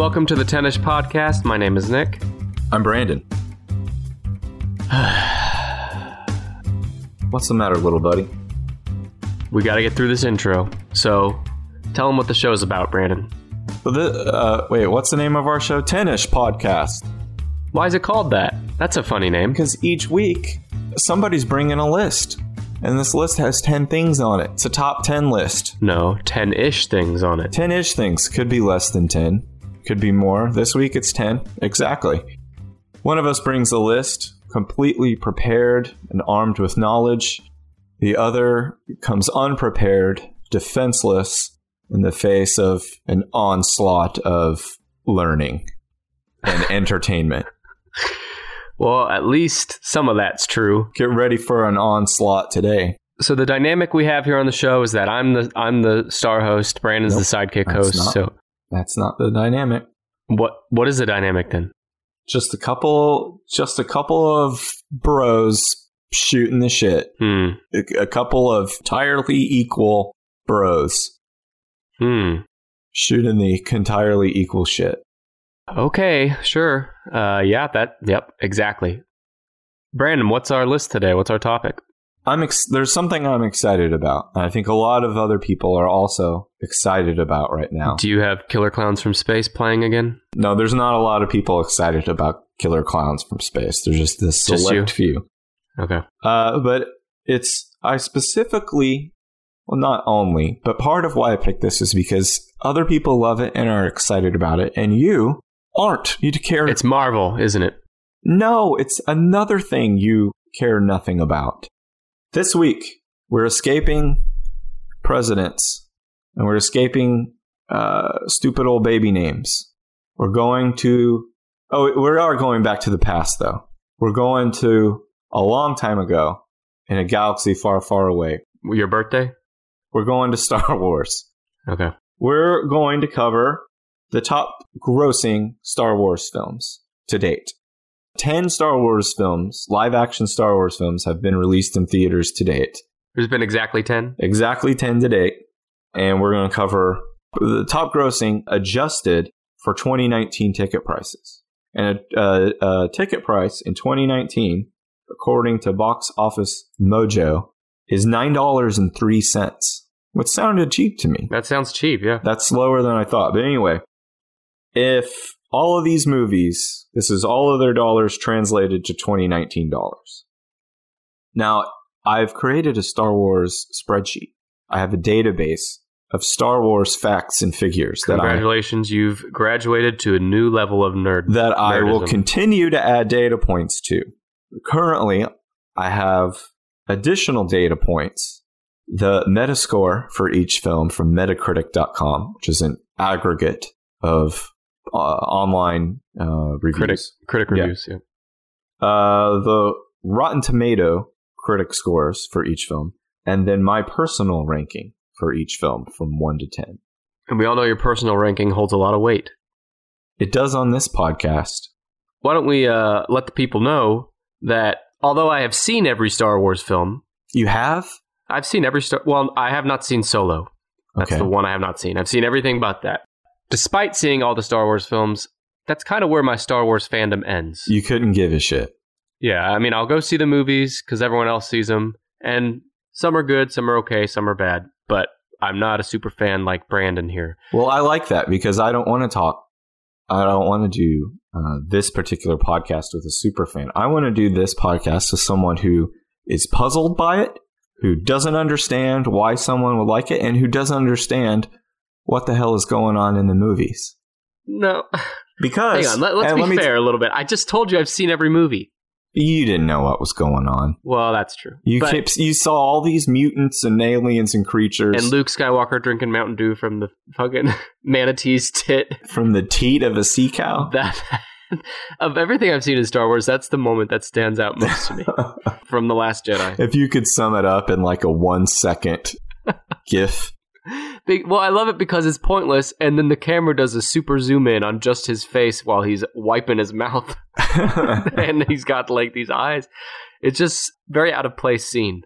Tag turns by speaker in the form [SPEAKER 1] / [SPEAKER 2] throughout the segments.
[SPEAKER 1] welcome to the Tenish Podcast. My name is Nick.
[SPEAKER 2] I'm Brandon. What's the matter, little buddy?
[SPEAKER 1] We got to get through this intro. So, tell them what the show's about, Brandon.
[SPEAKER 2] Well, the, uh, wait, what's the name of our show? Tenish Podcast.
[SPEAKER 1] Why is it called that? That's a funny name.
[SPEAKER 2] Because each week somebody's bringing a list, and this list has ten things on it. It's a top ten list.
[SPEAKER 1] No, 10 ish things on it.
[SPEAKER 2] Ten ish things could be less than ten, could be more. This week it's ten exactly. One of us brings a list, completely prepared and armed with knowledge. The other comes unprepared, defenseless in the face of an onslaught of learning and entertainment.
[SPEAKER 1] Well, at least some of that's true.
[SPEAKER 2] Get ready for an onslaught today.
[SPEAKER 1] So the dynamic we have here on the show is that I'm the I'm the star host, Brandon's
[SPEAKER 2] Nope,
[SPEAKER 1] the sidekick host.
[SPEAKER 2] not.
[SPEAKER 1] So
[SPEAKER 2] That's not the dynamic.
[SPEAKER 1] what what is the dynamic then?
[SPEAKER 2] Just a couple, just a couple of bros shooting the shit.
[SPEAKER 1] Hmm.
[SPEAKER 2] A, a couple of entirely equal bros
[SPEAKER 1] Hmm.
[SPEAKER 2] shooting the entirely equal shit.
[SPEAKER 1] Okay, sure. Uh yeah, that yep, exactly. Brandon, what's our list today? What's our topic?
[SPEAKER 2] I'm ex- there's something I'm excited about. and I think a lot of other people are also excited about right now.
[SPEAKER 1] Do you have Killer Clowns from Space playing again?
[SPEAKER 2] No, there's not a lot of people excited about Killer Clowns from Space. There's just this
[SPEAKER 1] Just
[SPEAKER 2] select few.
[SPEAKER 1] Okay.
[SPEAKER 2] Uh, but it's I specifically, well, not only, but part of why I picked this is because other people love it and are excited about it, and you aren't. You care.
[SPEAKER 1] It's Marvel, isn't it?
[SPEAKER 2] no, it's another thing you care nothing about. This week we're escaping presidents, and we're escaping uh, stupid old baby names. We're going to. Oh, we are going back to the past, though. We're going to a long time ago in a galaxy far, far away.
[SPEAKER 1] Your birthday?
[SPEAKER 2] We're going to Star Wars.
[SPEAKER 1] Okay.
[SPEAKER 2] We're going to cover the top grossing Star Wars films to date. 10 Star Wars films, live action Star Wars films, have been released in theaters to date.
[SPEAKER 1] There's been exactly 10.
[SPEAKER 2] Exactly 10 to date. And we're going to cover the top grossing adjusted for 2019 ticket prices. And a, a, a ticket price in 2019, according to Box Office Mojo, is $9.03, which sounded cheap to me.
[SPEAKER 1] That sounds cheap, yeah.
[SPEAKER 2] That's lower than I thought. But anyway, if all of these movies, this is all of their dollars translated to 2019 dollars. Now, I've created a Star Wars spreadsheet. I have a database of Star Wars facts and figures that I
[SPEAKER 1] Congratulations, you've graduated to a new level of nerd.
[SPEAKER 2] that I will continue to add data points to. Currently, I have additional data points. The Metascore for each film from Metacritic.com, which is an aggregate of uh, online uh, reviews.
[SPEAKER 1] critic critic
[SPEAKER 2] Yeah.
[SPEAKER 1] reviews, yeah.
[SPEAKER 2] Uh, the Rotten Tomato critic scores for each film, and then my personal ranking for each film from 1 to 10.
[SPEAKER 1] And we all know your personal ranking holds a lot of weight.
[SPEAKER 2] It does on this podcast.
[SPEAKER 1] Why don't we uh, let the people know that although I have seen every Star Wars film,
[SPEAKER 2] You have?
[SPEAKER 1] I've seen every Star. Well, I have not seen Solo. That's
[SPEAKER 2] Okay.
[SPEAKER 1] the one I have not seen. I've seen everything but that. Despite seeing all the Star Wars films, that's kind of where my Star Wars fandom ends.
[SPEAKER 2] You couldn't give a shit.
[SPEAKER 1] Yeah, I mean, I'll go see the movies because everyone else sees them, and some are good, some are okay, some are bad. But I'm not a super fan like Brandon here.
[SPEAKER 2] Well, I like that because I don't want to talk. I don't want to do uh, this particular podcast with a super fan. I want to do this podcast with someone who is puzzled by it, who doesn't understand why someone would like it, and who doesn't understand what the hell is going on in the movies.
[SPEAKER 1] No,
[SPEAKER 2] Because
[SPEAKER 1] hang on. Let, let's be
[SPEAKER 2] let
[SPEAKER 1] fair a little bit. I just told you I've seen every movie.
[SPEAKER 2] you didn't know what was going on.
[SPEAKER 1] Well, that's true.
[SPEAKER 2] You
[SPEAKER 1] But-
[SPEAKER 2] kept, you saw all these mutants and aliens and creatures
[SPEAKER 1] and Luke Skywalker drinking Mountain Dew from the fucking manatee's tit.
[SPEAKER 2] from the teat of a sea cow.
[SPEAKER 1] That of everything I've seen in Star Wars, that's the moment that stands out most to me from the Last Jedi.
[SPEAKER 2] if you could sum it up in like a one second gif.
[SPEAKER 1] Well, I love it because it's pointless, and then the camera does a super zoom in on just his face while he's wiping his mouth, and he's got like these eyes. It's just very out of place scene.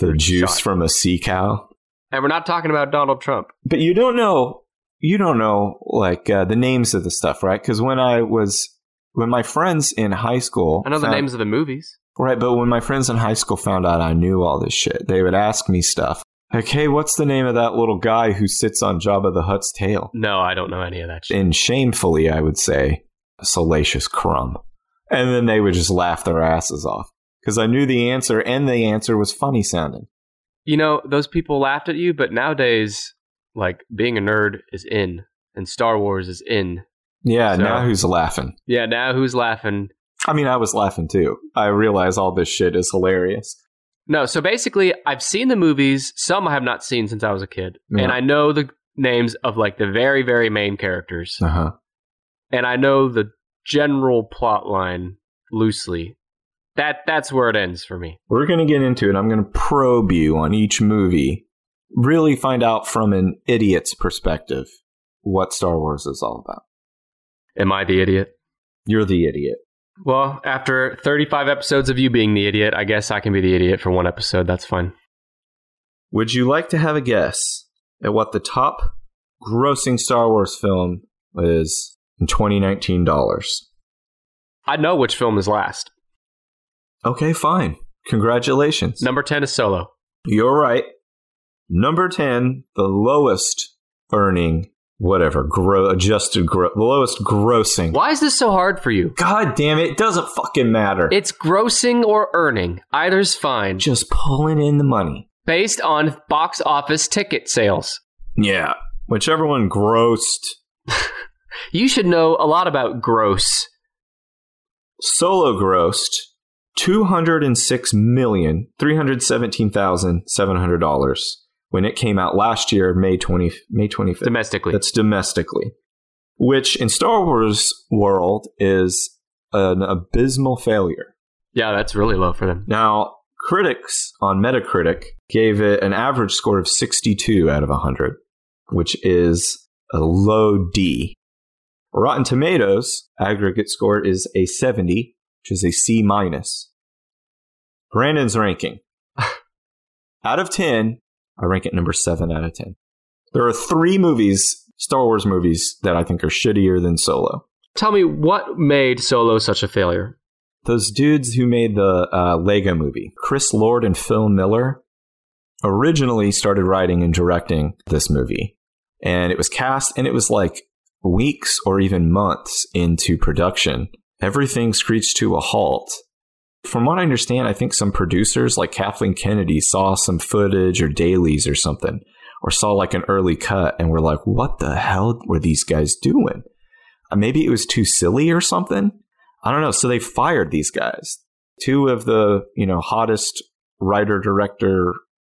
[SPEAKER 2] the juice
[SPEAKER 1] Shot.
[SPEAKER 2] from a sea cow.
[SPEAKER 1] And we're not talking about Donald Trump.
[SPEAKER 2] But you don't know you don't know like uh, the names of the stuff, right? Because when I was when my friends in high school,
[SPEAKER 1] I know the
[SPEAKER 2] found-
[SPEAKER 1] names of the movies.
[SPEAKER 2] Right, but when my friends in high school found out I knew all this shit, they would ask me stuff like, "Hey, what's the name of that little guy who sits on Jabba the Hutt's tail?"
[SPEAKER 1] No, I don't know any of that shit.
[SPEAKER 2] And shamefully, I would say, "Salacious Crumb," and then they would just laugh their asses off because I knew the answer, and the answer was funny sounding.
[SPEAKER 1] You know, those people laughed at you, but nowadays, like being a nerd is in, and Star Wars is in.
[SPEAKER 2] Yeah,
[SPEAKER 1] So-
[SPEAKER 2] now who's laughing?
[SPEAKER 1] Yeah, now who's laughing?
[SPEAKER 2] I mean, I was laughing too. I realize all this shit is hilarious.
[SPEAKER 1] No, so basically, I've seen the movies. Some I have not seen since I was a kid,
[SPEAKER 2] Yeah.
[SPEAKER 1] and I know the names of like the very, very main characters,
[SPEAKER 2] Uh huh.
[SPEAKER 1] and I know the general plot line loosely. That that's where it ends for me.
[SPEAKER 2] We're going to get into it. I'm going to probe you on each movie, really find out from an idiot's perspective what Star Wars is all about.
[SPEAKER 1] Am I the idiot?
[SPEAKER 2] You're the idiot.
[SPEAKER 1] Well, after 35 episodes of you being the idiot, I guess I can be the idiot for one episode. That's fine.
[SPEAKER 2] Would you like to have a guess at what the top grossing Star Wars film is in 2019 dollars?
[SPEAKER 1] I know which film is last.
[SPEAKER 2] Okay, fine. Congratulations.
[SPEAKER 1] Number 10 is Solo.
[SPEAKER 2] You're right. Number 10, the lowest earning, whatever, gro- adjusted, gro- the lowest grossing.
[SPEAKER 1] Why is this so hard for you?
[SPEAKER 2] God damn it, it doesn't fucking matter.
[SPEAKER 1] It's grossing or earning. Either's fine.
[SPEAKER 2] just pulling in the money.
[SPEAKER 1] Based on box office ticket sales.
[SPEAKER 2] Yeah. Whichever one grossed.
[SPEAKER 1] You should know a lot about gross.
[SPEAKER 2] Solo grossed two hundred and six million three hundred seventeen thousand seven hundred dollars when it came out last year, May twenty May twenty fifth.
[SPEAKER 1] domestically.
[SPEAKER 2] That's domestically, which in Star Wars world is an abysmal failure.
[SPEAKER 1] yeah, that's really low for them.
[SPEAKER 2] Now, critics on Metacritic gave it an average score of 62 out of 100, which is a low D. Rotten Tomatoes aggregate score is a 70, which is a C minus. Brandon's ranking. out of 10, I rank it number 7 out of 10. There are three movies, Star Wars movies, that I think are shittier than Solo.
[SPEAKER 1] Tell me what made Solo such a failure?
[SPEAKER 2] those dudes who made the uh, Lego movie, Chris Lord and Phil Miller, originally started writing and directing this movie. And it was cast, and it was like weeks or even months into production. Everything screeched to a halt. From what I understand, I think some producers like Kathleen Kennedy saw some footage or dailies or something, or saw like an early cut and were like, what the hell were these guys doing? Uh, maybe it was too silly or something. I don't know. So they fired these guys. Two of the, you know, hottest writer director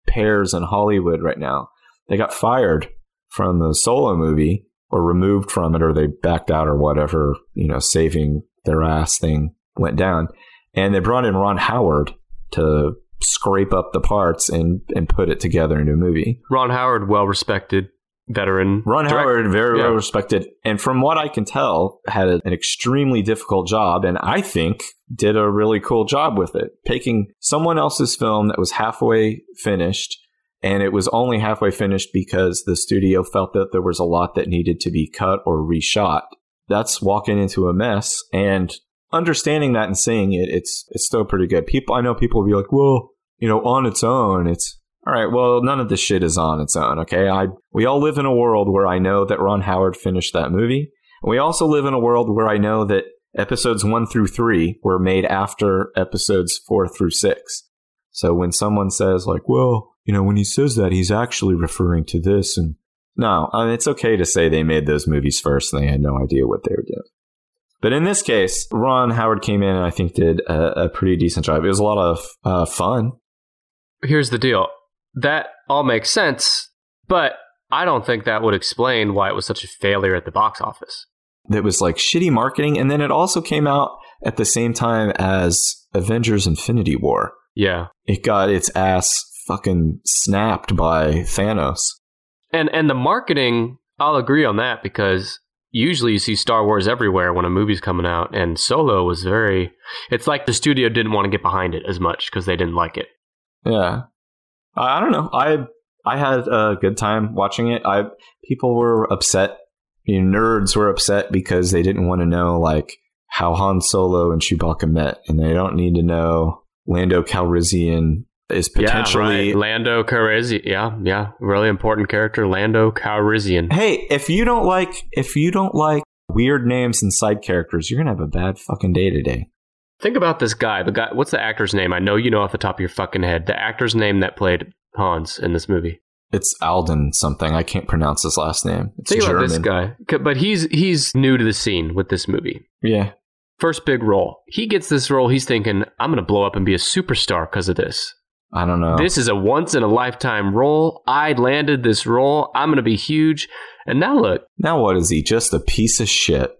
[SPEAKER 2] pairs in Hollywood right now. They got fired from the solo movie or removed from it or they backed out or whatever, you know, saving their ass thing went down. And they brought in Ron Howard to scrape up the parts and, and put it together into a movie.
[SPEAKER 1] Ron Howard, well respected veteran.
[SPEAKER 2] Ron
[SPEAKER 1] direct-
[SPEAKER 2] Howard, very
[SPEAKER 1] yeah.
[SPEAKER 2] well respected, and from what I can tell, had a- an extremely difficult job, and I think did a really cool job with it, taking someone else's film that was halfway finished, and it was only halfway finished because the studio felt that there was a lot that needed to be cut or reshot. That's walking into a mess, and understanding that and seeing it, it's it's still pretty good. People, I know people will be like, well, you know, on its own, it's all right. Well, none of this shit is on its own. Okay, I we all live in a world where I know that Ron Howard finished that movie. We also live in a world where I know that episodes one through three were made after episodes four through six. So when someone says like, "Well, you know," when he says that, he's actually referring to this, and no, I mean, it's okay to say they made those movies first and they had no idea what they were doing. But in this case, Ron Howard came in and I think did a, a pretty decent job. It was a lot of uh, fun.
[SPEAKER 1] Here's the deal. That all makes sense, but I don't think that would explain why it was such a failure at the box office.
[SPEAKER 2] that was like shitty marketing. And then it also came out at the same time as Avengers Infinity War.
[SPEAKER 1] Yeah.
[SPEAKER 2] It got its ass fucking snapped by Thanos.
[SPEAKER 1] And and the marketing, I'll agree on that because usually you see Star Wars everywhere when a movie's coming out and Solo was very it's like the studio didn't want to get behind it as much because they didn't like it.
[SPEAKER 2] Yeah. I don't know. I I had a good time watching it. I people were upset. You know, nerds were upset because they didn't want to know like how Han Solo and Chewbacca met, and they don't need to know Lando Calrissian is potentially
[SPEAKER 1] yeah, right. Lando Calrissian. Yeah, yeah, really important character, Lando Calrissian.
[SPEAKER 2] Hey, if you don't like if you don't like weird names and side characters, you're gonna have a bad fucking day today.
[SPEAKER 1] Think about this guy. The guy. What's the actor's name? I know you know off the top of your fucking head. The actor's name that played Hans in this movie.
[SPEAKER 2] It's Alden something. I can't pronounce his last name. It's
[SPEAKER 1] Think
[SPEAKER 2] German.
[SPEAKER 1] about this guy, but he's he's new to the scene with this movie.
[SPEAKER 2] Yeah.
[SPEAKER 1] First big role. He gets this role. He's thinking, I'm gonna blow up and be a superstar because of this.
[SPEAKER 2] I don't know.
[SPEAKER 1] This is a once in a lifetime role. I landed this role. I'm gonna be huge. And now look.
[SPEAKER 2] Now what is he? Just a piece of shit.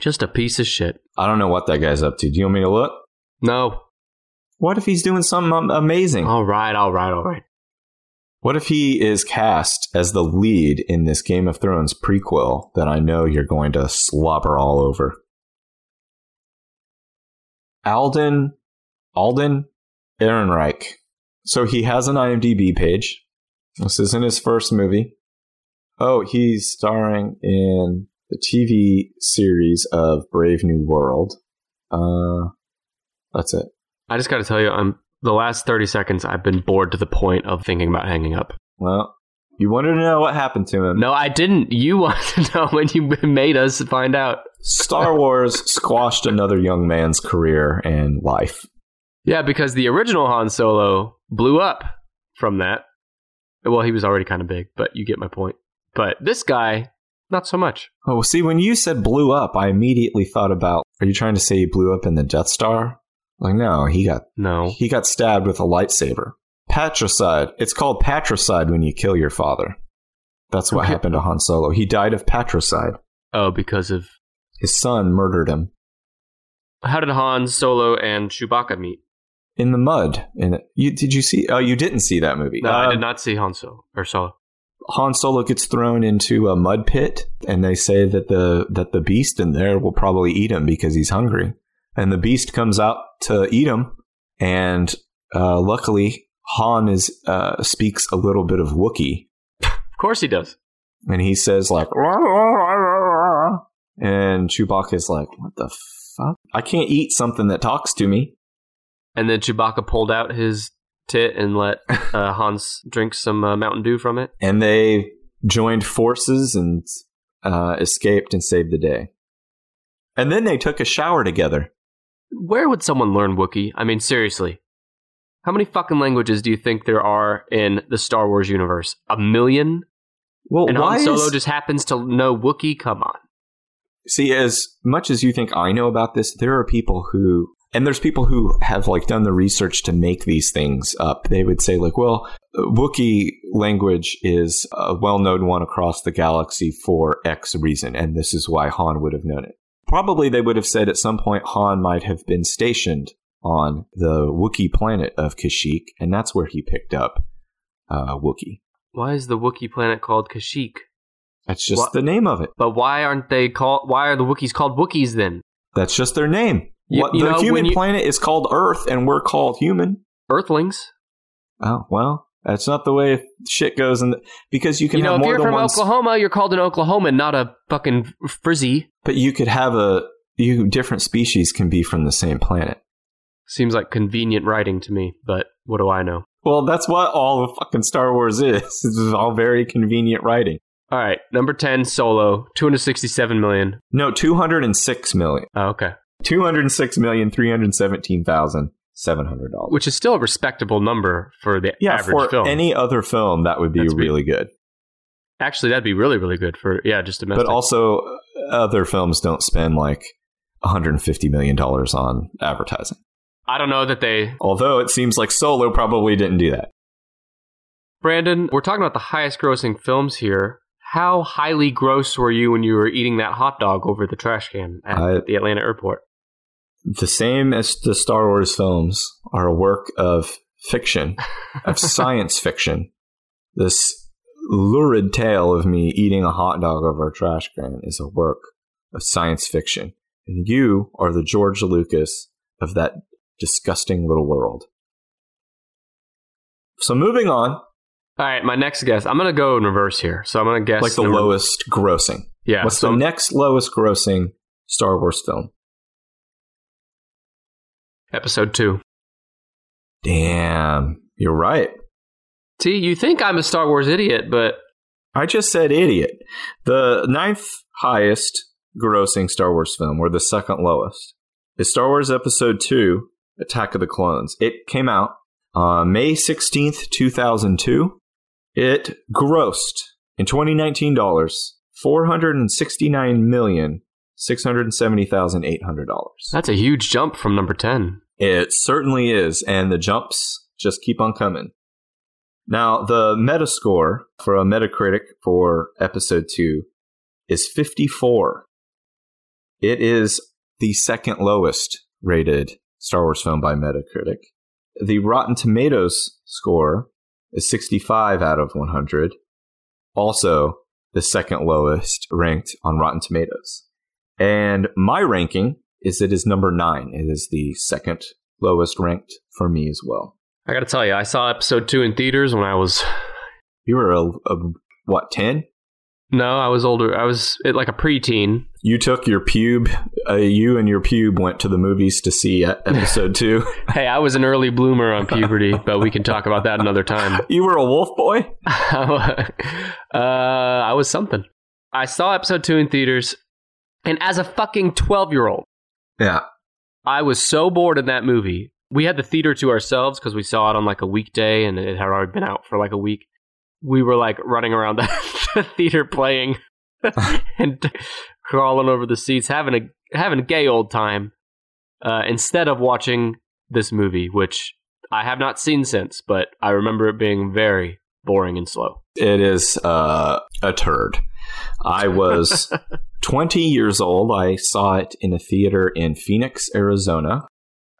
[SPEAKER 1] Just a piece of shit.
[SPEAKER 2] I don't know what that guy's up to. Do you want me to look?
[SPEAKER 1] No.
[SPEAKER 2] What if he's doing something amazing?
[SPEAKER 1] All right, all right, all right.
[SPEAKER 2] What if he is cast as the lead in this Game of Thrones prequel that I know you're going to slobber all over? Alden Alden Ehrenreich. So he has an IMDb page. This isn't his first movie. Oh, he's starring in the TV series of Brave New World. Uh, that's it.
[SPEAKER 1] I just got to tell you, I'm the last 30 seconds. I've been bored to the point of thinking about hanging up.
[SPEAKER 2] Well, you wanted to know what happened to him.
[SPEAKER 1] No, I didn't. You wanted to know when you made us find out.
[SPEAKER 2] Star Wars squashed another young man's career and life.
[SPEAKER 1] Yeah, because the original Han Solo blew up from that. Well, he was already kind of big, but you get my point. But this guy, not so much.
[SPEAKER 2] Oh, see, when you said blew up, I immediately thought about are you trying to say he blew up in the Death Star? Like, no, he got
[SPEAKER 1] no.
[SPEAKER 2] He got stabbed with a lightsaber. Patricide. It's called patricide when you kill your father. That's what okay. happened to Han Solo. He died of patricide.
[SPEAKER 1] Oh, because of
[SPEAKER 2] his son murdered him.
[SPEAKER 1] How did Han Solo and Chewbacca meet?
[SPEAKER 2] In the mud. And you did you see? Oh, you didn't see that movie.
[SPEAKER 1] No, I did um, not see Han Solo or Solo.
[SPEAKER 2] Han Solo gets thrown into a mud pit, and they say that the that the beast in there will probably eat him because he's hungry. And the beast comes out to eat him, and uh, luckily Han is uh, speaks a little bit of Wookiee.
[SPEAKER 1] of course he does.
[SPEAKER 2] And he says like, and Chewbacca is like, "What the fuck? I can't eat something that talks to me."
[SPEAKER 1] And then Chewbacca pulled out his tit and let uh, Hans drink some uh, Mountain Dew from it.
[SPEAKER 2] And they joined forces and uh, escaped and saved the day. And then they took a shower together.
[SPEAKER 1] Where would someone learn Wookiee? I mean, seriously. How many fucking languages do you think there are in the Star Wars universe? A million?
[SPEAKER 2] Well,
[SPEAKER 1] and
[SPEAKER 2] why
[SPEAKER 1] Han Solo
[SPEAKER 2] is...
[SPEAKER 1] just happens to know Wookiee? Come on.
[SPEAKER 2] See, as much as you think I know about this, there are people who and there's people who have like done the research to make these things up. They would say like, well, Wookiee language is a well-known one across the galaxy for X reason, and this is why Han would have known it. Probably they would have said at some point Han might have been stationed on the Wookiee planet of Kashyyyk, and that's where he picked up uh, Wookiee.
[SPEAKER 1] Why is the Wookiee planet called Kashyyyk?
[SPEAKER 2] That's just what? the name of it.
[SPEAKER 1] But why aren't they called? Why are the Wookiees called Wookiees then?
[SPEAKER 2] That's just their name. You, what, you the know, human you, planet is called Earth, and we're called human.
[SPEAKER 1] Earthlings.
[SPEAKER 2] Oh well, that's not the way shit goes. And because you can,
[SPEAKER 1] you know,
[SPEAKER 2] if
[SPEAKER 1] you're from
[SPEAKER 2] one...
[SPEAKER 1] Oklahoma, you're called an Oklahoman, not a fucking frizzy.
[SPEAKER 2] But you could have a you different species can be from the same planet.
[SPEAKER 1] Seems like convenient writing to me, but what do I know?
[SPEAKER 2] Well, that's what all the fucking Star Wars is. It's all very convenient writing.
[SPEAKER 1] All right, number 10, Solo, 267 million.
[SPEAKER 2] No, 206 million.
[SPEAKER 1] Oh, okay.
[SPEAKER 2] Two hundred six million three hundred seventeen thousand seven hundred dollars,
[SPEAKER 1] which is still a respectable number for the
[SPEAKER 2] yeah,
[SPEAKER 1] average
[SPEAKER 2] for
[SPEAKER 1] film.
[SPEAKER 2] Any other film that would be That's really be, good.
[SPEAKER 1] Actually, that'd be really really good for yeah, just domestic.
[SPEAKER 2] But also, uh, other films don't spend like one hundred and fifty million dollars on advertising.
[SPEAKER 1] I don't know that they.
[SPEAKER 2] Although it seems like Solo probably didn't do that.
[SPEAKER 1] Brandon, we're talking about the highest grossing films here. How highly gross were you when you were eating that hot dog over the trash can at I, the Atlanta airport?
[SPEAKER 2] The same as the Star Wars films are a work of fiction, of science fiction. This lurid tale of me eating a hot dog over a trash can is a work of science fiction. And you are the George Lucas of that disgusting little world. So moving on.
[SPEAKER 1] All right, my next guess. I'm gonna go in reverse here. So I'm gonna guess
[SPEAKER 2] like the
[SPEAKER 1] number-
[SPEAKER 2] lowest grossing.
[SPEAKER 1] Yeah.
[SPEAKER 2] What's
[SPEAKER 1] so
[SPEAKER 2] the next lowest grossing Star Wars film?
[SPEAKER 1] Episode two.
[SPEAKER 2] Damn, you're right.
[SPEAKER 1] See, you think I'm a Star Wars idiot, but
[SPEAKER 2] I just said idiot. The ninth highest grossing Star Wars film, or the second lowest, is Star Wars Episode 2 Attack of the Clones. It came out on May 16th, 2002. It grossed in 2019 dollars $469,670,800.
[SPEAKER 1] that's a huge jump from number ten.
[SPEAKER 2] It certainly is, and the jumps just keep on coming. Now, the Metascore for a Metacritic for episode 2 is 54. It is the second lowest rated Star Wars film by Metacritic. The Rotten Tomatoes score is 65 out of 100. Also, the second lowest ranked on Rotten Tomatoes. And my ranking is it is number nine. It is the second lowest ranked for me as well.
[SPEAKER 1] I gotta tell you, I saw episode two in theaters when I was
[SPEAKER 2] You were a, a what ten?
[SPEAKER 1] no, I was older. I was like a preteen.
[SPEAKER 2] You took your pube. Uh, you and your pube went to the movies to see episode two.
[SPEAKER 1] Hey, I was an early bloomer on puberty, but we can talk about that another time.
[SPEAKER 2] You were a wolf boy.
[SPEAKER 1] uh, I was something. I saw episode two in theaters, and as a fucking twelve year old,
[SPEAKER 2] Yeah.
[SPEAKER 1] I was so bored in that movie. We had the theater to ourselves because we saw it on like a weekday, and it had already been out for like a week. We were like running around the, the theater playing and crawling over the seats, having a having a gay old time. Uh, instead of watching this movie, which I have not seen since, but I remember it being very boring and slow.
[SPEAKER 2] It is uh, a turd. I was 20 years old. I saw it in a theater in Phoenix, Arizona.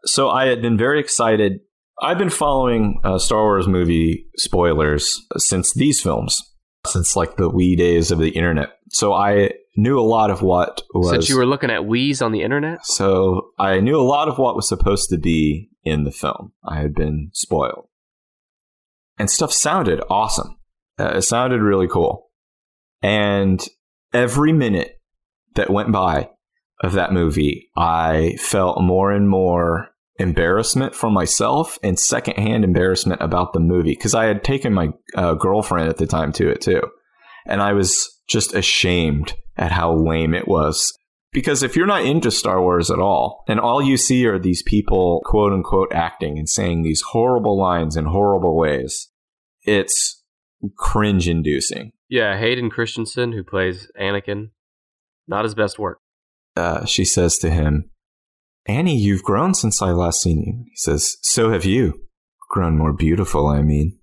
[SPEAKER 2] So I had been very excited. I've been following uh, Star Wars movie spoilers since these films, since like the wee days of the internet. So I knew a lot of what was.
[SPEAKER 1] Since you were looking at Wheeze on the internet,
[SPEAKER 2] So I knew a lot of what was supposed to be in the film. I had been spoiled. And stuff sounded awesome. Uh, it sounded really cool. And every minute that went by of that movie, I felt more and more embarrassment for myself and secondhand embarrassment about the movie because I had taken my uh, girlfriend at the time to it too. And I was just ashamed at how lame it was. Because if you're not into Star Wars at all, and all you see are these people, quote unquote, acting and saying these horrible lines in horrible ways, it's cringe inducing.
[SPEAKER 1] Yeah, Hayden Christensen, who plays Anakin, not his best work.
[SPEAKER 2] Uh, she says to him, Annie, you've grown since I last seen you. He says, So have you. Grown more beautiful, I mean.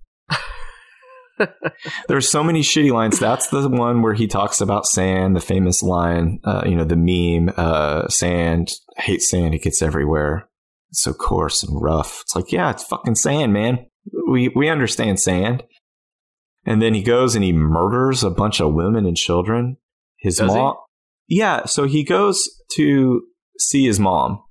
[SPEAKER 2] There's so many shitty lines. That's the one where he talks about sand, the famous line, uh, you know, the meme, uh, sand, I hate sand, it gets everywhere. It's so coarse and rough. It's like, yeah, it's fucking sand, man. We, we understand sand. And then he goes and he murders a bunch of women and children. His
[SPEAKER 1] Does he?
[SPEAKER 2] mom. Yeah, so he goes to see his mom.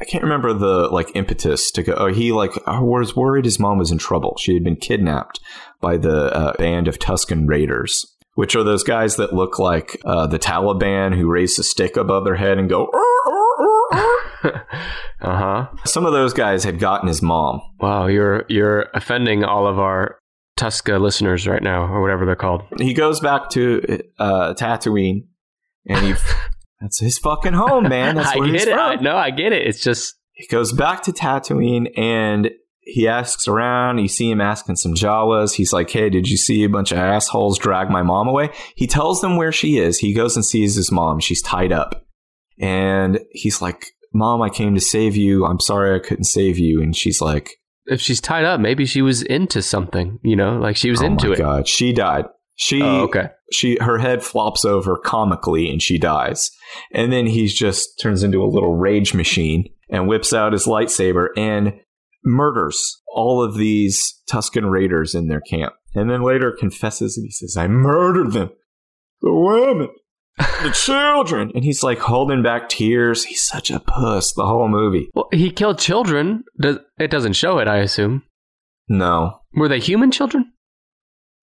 [SPEAKER 2] I can't remember the like impetus to go. Oh, he like was worried his mom was in trouble. She had been kidnapped by the uh, band of Tusken Raiders, which are those guys that look like uh, the Taliban who raise a stick above their head and go.
[SPEAKER 1] Uh huh.
[SPEAKER 2] Some of those guys had gotten his mom.
[SPEAKER 1] Wow, you're you're offending all of our Tusca listeners right now, or whatever they're called.
[SPEAKER 2] He goes back to uh, Tatooine, and he. That's his fucking home, man. That's
[SPEAKER 1] I
[SPEAKER 2] where
[SPEAKER 1] get
[SPEAKER 2] he's
[SPEAKER 1] it.
[SPEAKER 2] from.
[SPEAKER 1] I, no, I get it. It's just
[SPEAKER 2] he goes back to Tatooine and he asks around. You see him asking some Jawas. He's like, "Hey, did you see a bunch of assholes drag my mom away?" He tells them where she is. He goes and sees his mom. She's tied up, and he's like, "Mom, I came to save you. I'm sorry I couldn't save you." And she's like,
[SPEAKER 1] if she's tied up, maybe she was into something. You know, like she was
[SPEAKER 2] "Oh
[SPEAKER 1] into it.
[SPEAKER 2] god, she died." She
[SPEAKER 1] Oh, okay.
[SPEAKER 2] she her head flops over comically and she dies. And then he just turns into a little rage machine and whips out his lightsaber and murders all of these Tusken Raiders in their camp. And then later confesses and he says, I murdered them. The women, the children. And he's like holding back tears. He's such a puss the whole movie.
[SPEAKER 1] Well, he killed children. Does, it doesn't show it, I assume.
[SPEAKER 2] No.
[SPEAKER 1] Were they human children?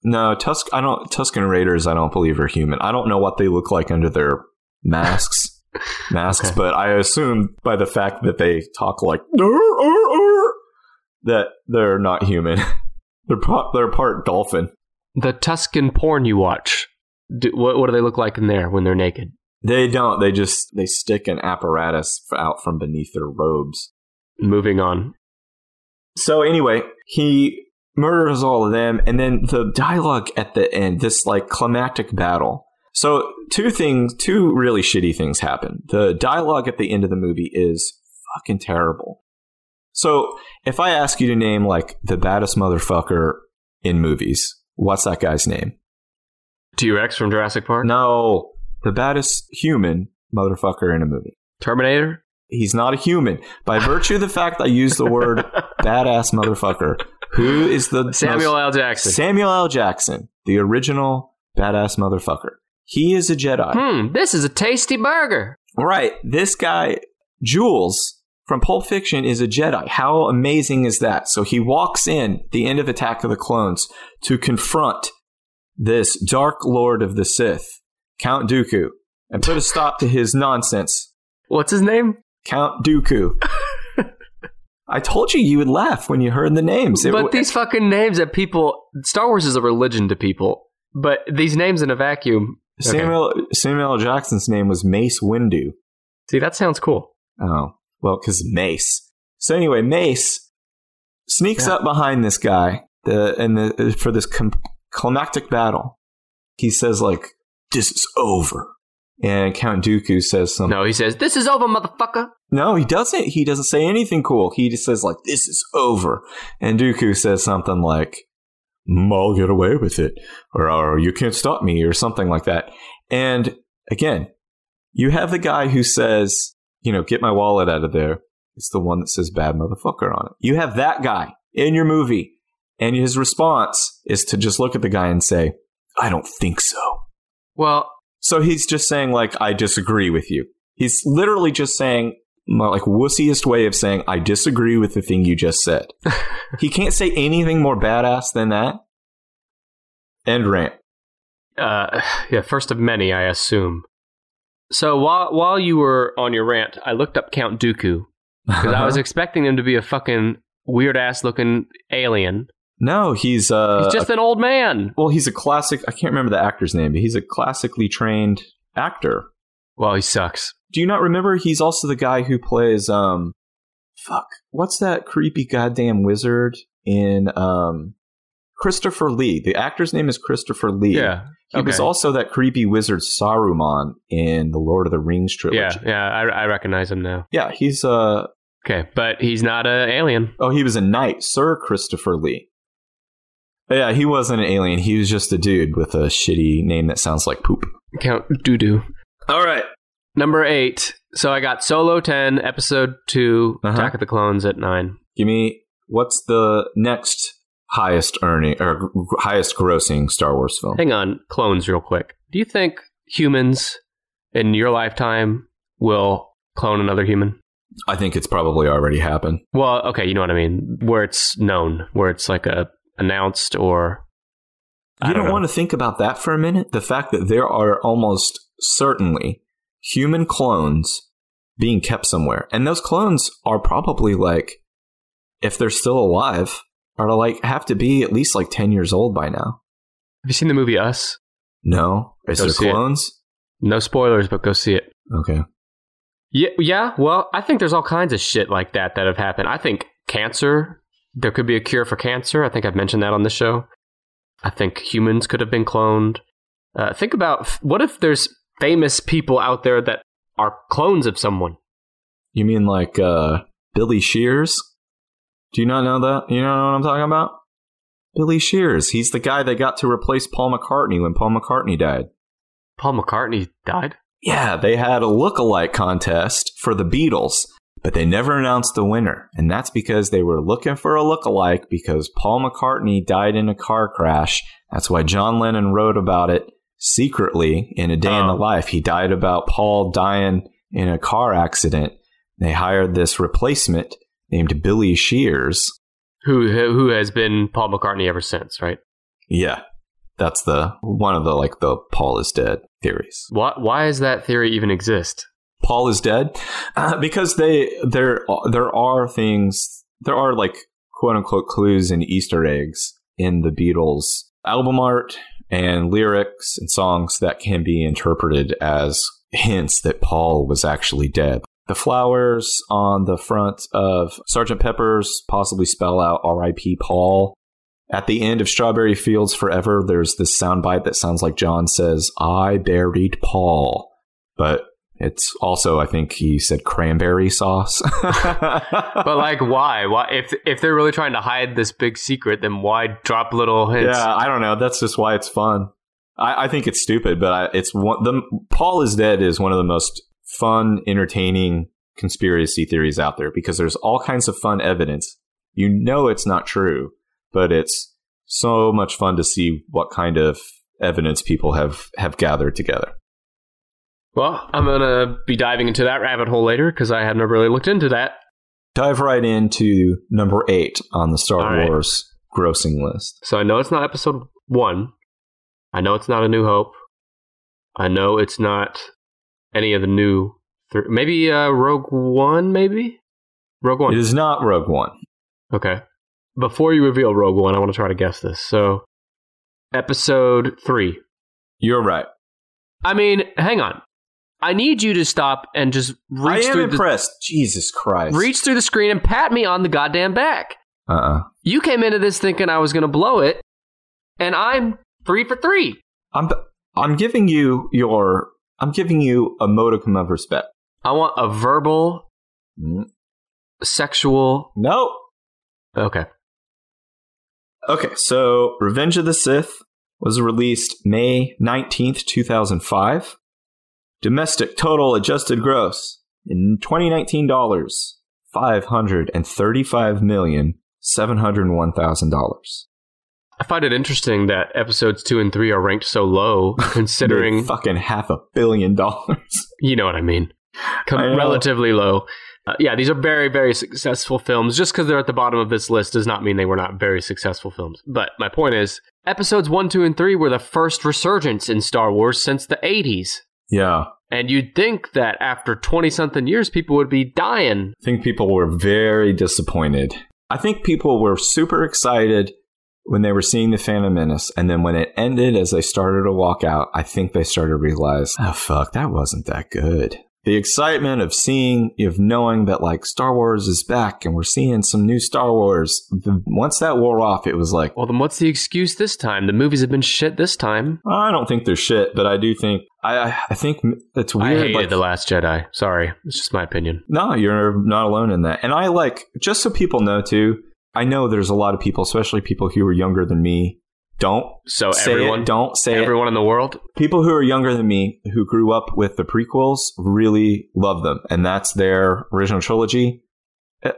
[SPEAKER 2] No, Tusk. I don't. Tusken Raiders. I don't believe are human. I don't know what they look like under their masks. masks,
[SPEAKER 1] Okay.
[SPEAKER 2] but I assume by the fact that they talk like that they're not human. they're part, they're part dolphin.
[SPEAKER 1] The Tusken porn you watch. Do, what, what do they look like in there when they're naked?
[SPEAKER 2] They don't. They just they stick an apparatus out from beneath their robes.
[SPEAKER 1] Moving on.
[SPEAKER 2] So anyway, he murders all of them, and then the dialogue at the end, this like climactic battle. So two things, two really shitty things happen. The dialogue at the end of the movie is fucking terrible. So if I ask you to name like the baddest motherfucker in movies, what's that guy's name?
[SPEAKER 1] T Rex from Jurassic Park?
[SPEAKER 2] No, the baddest human motherfucker in a movie.
[SPEAKER 1] Terminator?
[SPEAKER 2] He's not a human. By virtue of the fact I use the word badass motherfucker, who is the
[SPEAKER 1] Samuel
[SPEAKER 2] most-
[SPEAKER 1] L. Jackson.
[SPEAKER 2] Samuel L. Jackson, the original badass motherfucker. He is a Jedi.
[SPEAKER 1] Hmm, this is a tasty burger.
[SPEAKER 2] Right. This guy, Jules from Pulp Fiction, is a Jedi. How amazing is that? So he walks in the end of Attack of the Clones to confront this Dark Lord of the Sith, Count Dooku, and put a stop to his nonsense.
[SPEAKER 1] What's his name?
[SPEAKER 2] Count Dooku. I told you you would laugh when you heard the names. It
[SPEAKER 1] but
[SPEAKER 2] w-
[SPEAKER 1] these fucking names that people. Star Wars is a religion to people. But these names in a vacuum. okay.
[SPEAKER 2] Samuel Samuel L. Jackson's name was Mace Windu.
[SPEAKER 1] See, that sounds cool.
[SPEAKER 2] Oh, well, because Mace. So anyway, Mace sneaks
[SPEAKER 1] Yeah.
[SPEAKER 2] up behind this guy the, and the, for this com- climactic battle. He says like, "This is over," and Count Dooku says something.
[SPEAKER 1] No, he says, This is over, motherfucker.
[SPEAKER 2] No, he doesn't. He doesn't say anything cool. He just says like, "This is over," and Dooku says something like, "Mm, "I'll get away with it," or, or "You can't stop me," or something like that. And again, you have the guy who says, "You know, get my wallet out of there." It's the one that says "bad motherfucker" on it. You have that guy in your movie, and his response is to just look at the guy and say, "I don't think so."
[SPEAKER 1] Well,
[SPEAKER 2] So he's just saying like I disagree with you. He's literally just saying my like wussiest way of saying I disagree with the thing you just said. he can't say anything more badass than that. End rant.
[SPEAKER 1] uh, yeah, first of many, I assume. So while while you were on your rant, I looked up Count Dooku because I was expecting him to be a fucking weird ass looking alien.
[SPEAKER 2] No, he's uh
[SPEAKER 1] He's just an old man.
[SPEAKER 2] well, he's a classic. I can't remember the actor's name, but he's a classically trained actor.
[SPEAKER 1] Well, he sucks.
[SPEAKER 2] Do you not remember? He's also the guy who plays um, fuck, what's that creepy goddamn wizard in um, Christopher Lee? The actor's name is Christopher Lee.
[SPEAKER 1] Yeah,
[SPEAKER 2] He was also that creepy wizard Saruman in the Lord of the Rings trilogy.
[SPEAKER 1] yeah, yeah. I, I recognize him now.
[SPEAKER 2] Yeah, he's uh
[SPEAKER 1] Okay, but he's not an alien.
[SPEAKER 2] oh, he was a knight, Sir Christopher Lee. But yeah, he wasn't an alien. He was just a dude with a shitty name that sounds like poop.
[SPEAKER 1] Count Doodoo.
[SPEAKER 2] All right.
[SPEAKER 1] Number eight. So I got Solo ten, Episode 2
[SPEAKER 2] Uh-huh.
[SPEAKER 1] Attack of the Clones at nine.
[SPEAKER 2] Give me what's the next highest earning or highest grossing Star Wars film?
[SPEAKER 1] Hang on, clones, real quick. Do you think humans in your lifetime will clone another human?
[SPEAKER 2] I think it's probably already happened.
[SPEAKER 1] Well, okay, you know what I mean. Where it's known, where it's like a announced or I
[SPEAKER 2] You
[SPEAKER 1] don't
[SPEAKER 2] don't, want to think about that for a minute? The fact that there are almost certainly human clones being kept somewhere. And those clones are probably like, if they're still alive, are like have to be at least like 10 years old by now.
[SPEAKER 1] Have you seen the movie Us?
[SPEAKER 2] No? Is
[SPEAKER 1] Go
[SPEAKER 2] there
[SPEAKER 1] see it.
[SPEAKER 2] clones?
[SPEAKER 1] No spoilers, but go see it.
[SPEAKER 2] Okay.
[SPEAKER 1] Yeah, yeah. Well, I think there's all kinds of shit like that that have happened. I think cancer. There could be a cure for cancer. I think I've mentioned that on the show. I think humans could have been cloned. Uh, think about what if there's famous people out there that are clones of someone.
[SPEAKER 2] You mean like uh, Billy Shears? Do you not know that? You know what I'm talking about? Billy Shears. He's the guy that got to replace Paul McCartney when Paul McCartney died.
[SPEAKER 1] Paul McCartney died.
[SPEAKER 2] Yeah, they had a look-alike contest for the Beatles, but they never announced the winner. And that's because they were looking for a look-alike because Paul McCartney died in a car crash. That's why John Lennon wrote about it secretly in A Day in the
[SPEAKER 1] Oh.
[SPEAKER 2] Life. He died about Paul dying in a car accident. They hired this replacement named Billy Shears.
[SPEAKER 1] Who who has been Paul McCartney ever since, right?
[SPEAKER 2] Yeah. That's the one of the like the Paul is dead theories.
[SPEAKER 1] Why, why does that theory even exist?
[SPEAKER 2] Paul is dead uh, because they there there are things there are like quote unquote clues and Easter eggs in the Beatles album art and lyrics and songs that can be interpreted as hints that Paul was actually dead. The flowers on the front of Sergeant Pepper's possibly spell out R.I.P. Paul. At the end of Strawberry Fields Forever, there's this soundbite that sounds like John says, I buried Paul. But it's also, I think he said cranberry sauce.
[SPEAKER 1] but like, why? Why? If if they're really trying to hide this big secret, then why drop little hints?
[SPEAKER 2] Yeah, I don't know. That's just why it's fun. I, I think it's stupid, but I, it's one. The Paul is dead is one of the most fun, entertaining conspiracy theories out there because there's all kinds of fun evidence. You know it's not true, but it's so much fun to see what kind of evidence people have have gathered together.
[SPEAKER 1] Well, I'm going to be diving into that rabbit hole later because I have never really looked into that.
[SPEAKER 2] Dive right into number eight on the Star
[SPEAKER 1] right.
[SPEAKER 2] Wars grossing list.
[SPEAKER 1] So I know it's not episode one. I know it's not A New Hope. I know it's not any of the new. Th- maybe uh, Rogue One, maybe? Rogue One.
[SPEAKER 2] It is not Rogue One.
[SPEAKER 1] Okay. Before you reveal Rogue One, I want to try to guess this. So, episode three.
[SPEAKER 2] You're right.
[SPEAKER 1] I mean, hang on. I need you to stop and just
[SPEAKER 2] I
[SPEAKER 1] reach
[SPEAKER 2] am
[SPEAKER 1] through the
[SPEAKER 2] impressed. Jesus Christ.
[SPEAKER 1] reach through the screen and pat me on the goddamn back.
[SPEAKER 2] Uh uh
[SPEAKER 1] You came into this thinking I was going to blow it, and I'm three for three.
[SPEAKER 2] I'm I'm giving you your I'm giving you a modicum of respect.
[SPEAKER 1] I want a verbal,
[SPEAKER 2] Mm.
[SPEAKER 1] sexual.
[SPEAKER 2] No.
[SPEAKER 1] Okay.
[SPEAKER 2] Okay, so Revenge of the Sith was released May 19th, 2005. Domestic total adjusted gross in 2019 dollars, $535,701,000.
[SPEAKER 1] I find it interesting that episodes two and three are ranked so low, considering
[SPEAKER 2] fucking half a billion dollars.
[SPEAKER 1] you know what I mean. Com-
[SPEAKER 2] I
[SPEAKER 1] relatively low. Uh, yeah, these are very, very successful films. Just because they're at the bottom of this list does not mean they were not very successful films. But my point is, episodes one, two, and three were the first resurgence in Star Wars since the 80s.
[SPEAKER 2] Yeah.
[SPEAKER 1] And you'd think that after 20 something years, people would be dying.
[SPEAKER 2] I think people were very disappointed. I think people were super excited when they were seeing the Phantom Menace, and then when it ended, as they started to walk out, I think they started to realize, oh fuck, that wasn't that good. The excitement of seeing, of knowing that like Star Wars is back and we're seeing some new Star Wars. The, once that wore off, it was like,
[SPEAKER 1] Well, then what's the excuse this time? The movies have been shit this time.
[SPEAKER 2] I don't think they're shit, but I do think I I, think it's weird.
[SPEAKER 1] I hated
[SPEAKER 2] like,
[SPEAKER 1] The Last Jedi. Sorry. It's just my opinion.
[SPEAKER 2] No, you're not alone in that. And I like, just so people know too, I know there's a lot of people, especially people who are younger than me. Don't
[SPEAKER 1] So
[SPEAKER 2] say
[SPEAKER 1] everyone,
[SPEAKER 2] it. Don't say it.
[SPEAKER 1] everyone in the world,
[SPEAKER 2] People who are younger than me who grew up with the prequels really love them. And that's their original trilogy.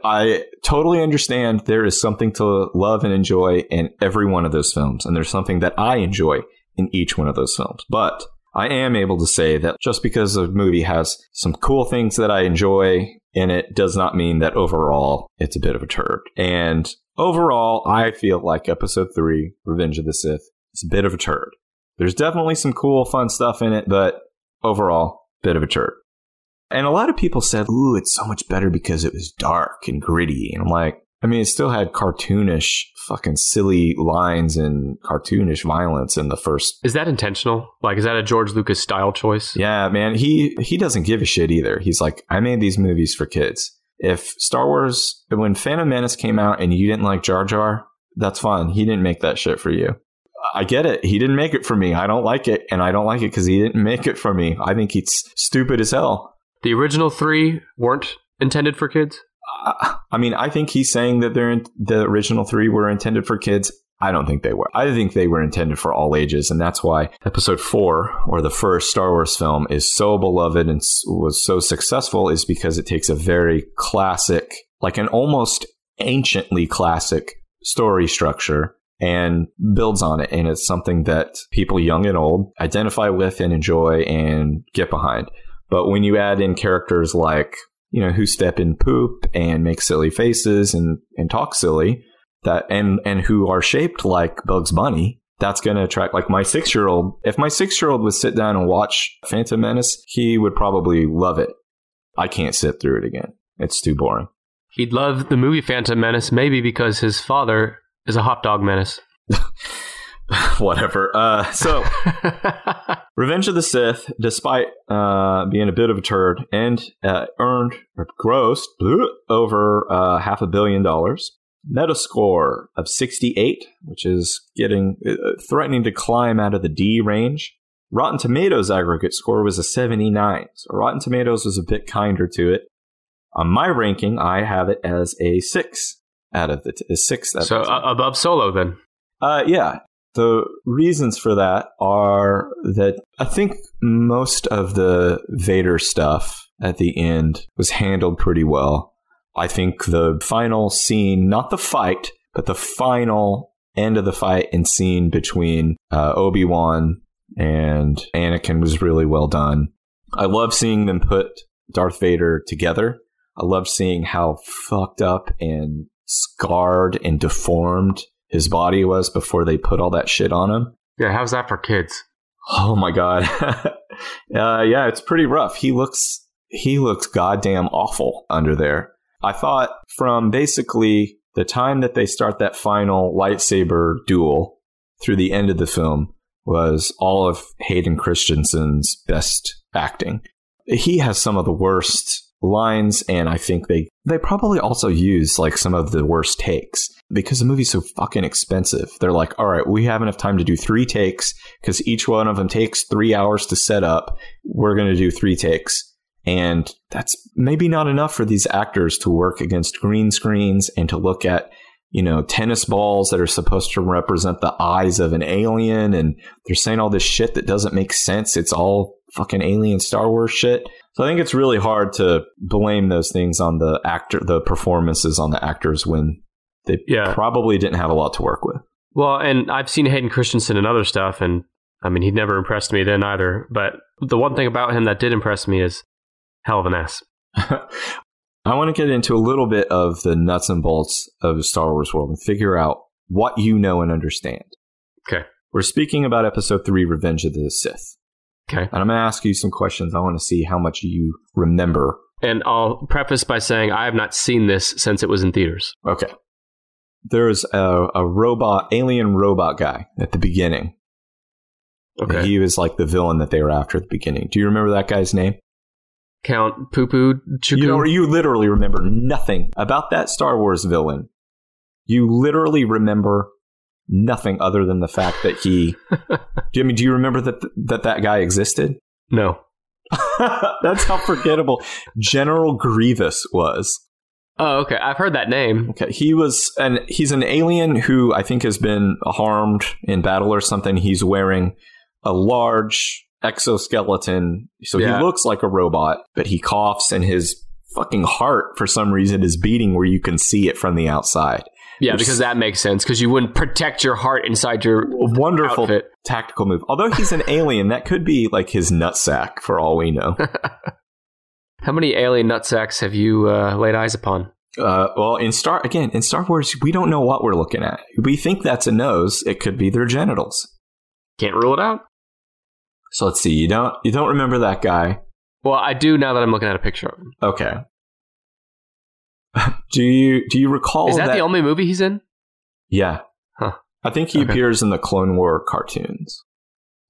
[SPEAKER 2] I totally understand there is something to love and enjoy in every one of those films. And there's something that I enjoy in each one of those films. But I am able to say that just because a movie has some cool things that I enjoy in it does not mean that overall it's a bit of a turd. And overall, I feel like episode three, Revenge of the Sith, is a bit of a turd. There's definitely some cool, fun stuff in it, but overall, bit of a turd. And a lot of people said, ooh, it's so much better because it was dark and gritty. And I'm like, I mean, it still had cartoonish, fucking silly lines and cartoonish violence in the first.
[SPEAKER 1] is that intentional? Like, is that a George Lucas style choice?
[SPEAKER 2] Yeah, man, he he doesn't give a shit either. He's like, I made these movies for kids. If Star Wars, when Phantom Menace came out and you didn't like Jar Jar, that's fine. He didn't make that shit for you. I get it. He didn't make it for me. I don't like it, and I don't like it because he didn't make it for me. I think he's stupid as hell.
[SPEAKER 1] The original three weren't intended for kids.
[SPEAKER 2] I I mean, I think he's saying that they're in, the original three were intended for kids. I don't think they were. I think they were intended for all ages, and that's why Episode Four, or the first Star Wars film, is so beloved and was so successful. Is because it takes a very classic, like an almost anciently classic story structure and builds on it, and it's something that people young and old identify with and enjoy and get behind. But when you add in characters like you know, who step in poop and make silly faces and, and talk silly that and and who are shaped like Bugs Bunny, that's going to attract like my six year old. If my six year old would sit down and watch Phantom Menace, he would probably love it. I can't sit through it again. It's too boring.
[SPEAKER 1] He'd love the movie Phantom Menace, maybe because his father is a hot dog menace.
[SPEAKER 2] Whatever. Uh, so, Revenge of the Sith, despite uh, being a bit of a turd, and uh, earned or grossed over uh, half a billion dollars. Metascore of 68, which is getting uh, threatening to climb out of the D range. Rotten Tomatoes aggregate score was a 79. So Rotten Tomatoes was a bit kinder to it. On my ranking, I have it as a six out of the t- a six. Out
[SPEAKER 1] so uh, above Solo, then.
[SPEAKER 2] Uh, yeah. The reasons for that are that I think most of the Vader stuff at the end was handled pretty well. I think the final scene, not the fight, but the final end of the fight and scene between uh, Obi Wan and Anakin was really well done. I love seeing them put Darth Vader together. I love seeing how fucked up and scarred and deformed his body was before they put all that shit on him.
[SPEAKER 1] Yeah, how's that for kids?
[SPEAKER 2] Oh my god. uh, yeah, it's pretty rough. He looks he looks goddamn awful under there. I thought from basically the time that they start that final lightsaber duel through the end of the film was all of Hayden Christensen's best acting. He has some of the worst lines and I think they they probably also use like some of the worst takes because the movie's so fucking expensive. They're like, "All right, we have enough time to do 3 takes cuz each one of them takes 3 hours to set up. We're going to do 3 takes." And that's maybe not enough for these actors to work against green screens and to look at, you know, tennis balls that are supposed to represent the eyes of an alien. And they're saying all this shit that doesn't make sense. It's all fucking alien Star Wars shit. So I think it's really hard to blame those things on the actor, the performances on the actors when they
[SPEAKER 1] Yeah.
[SPEAKER 2] probably didn't have a lot to work with.
[SPEAKER 1] Well, and I've seen Hayden Christensen and other stuff, and I mean, he'd never impressed me then either. But the one thing about him that did impress me is hell of an ass.
[SPEAKER 2] I want to get into a little bit of the nuts and bolts of Star Wars world and figure out what you know and understand.
[SPEAKER 1] Okay.
[SPEAKER 2] We're speaking about episode three, Revenge of the Sith.
[SPEAKER 1] Okay.
[SPEAKER 2] And I'm going to ask you some questions. I want to see how much you remember.
[SPEAKER 1] And I'll preface by saying I have not seen this since it was in theaters.
[SPEAKER 2] Okay. There's a, a robot, alien robot guy at the beginning.
[SPEAKER 1] Okay.
[SPEAKER 2] He was like the villain that they were after at the beginning. Do you remember that guy's name?
[SPEAKER 1] Count Poo Poo Chuku.
[SPEAKER 2] You, know, you literally remember nothing about that Star Wars villain. You literally remember nothing other than the fact that he. do you I mean? Do you remember that that that guy existed?
[SPEAKER 1] no.
[SPEAKER 2] That's how forgettable General Grievous was.
[SPEAKER 1] Oh, okay. I've heard that name.
[SPEAKER 2] Okay, he was, and he's an alien who I think has been harmed in battle or something. He's wearing a large exoskeleton, so
[SPEAKER 1] Yeah.
[SPEAKER 2] he looks like a robot, but he coughs, and his fucking heart, for some reason, is beating where you can see it from the outside.
[SPEAKER 1] Yeah,
[SPEAKER 2] There's-
[SPEAKER 1] because that makes sense. Because you wouldn't protect your heart inside your
[SPEAKER 2] wonderful
[SPEAKER 1] outfit.
[SPEAKER 2] tactical move. Although he's an alien, that could be like his nutsack for all we know.
[SPEAKER 1] How many alien nutsacks have you uh, laid eyes upon?
[SPEAKER 2] Uh, well, in Star again in Star Wars, we don't know what we're looking at. We think that's a nose. It could be their genitals.
[SPEAKER 1] Can't rule it out.
[SPEAKER 2] So let's see. You don't you don't remember that guy?
[SPEAKER 1] Well, I do now that I'm looking at a picture of him.
[SPEAKER 2] Okay. do you do you recall
[SPEAKER 1] Is that, the only movie he's in?
[SPEAKER 2] Yeah.
[SPEAKER 1] Huh.
[SPEAKER 2] I think he
[SPEAKER 1] Okay.
[SPEAKER 2] appears in the Clone War cartoons,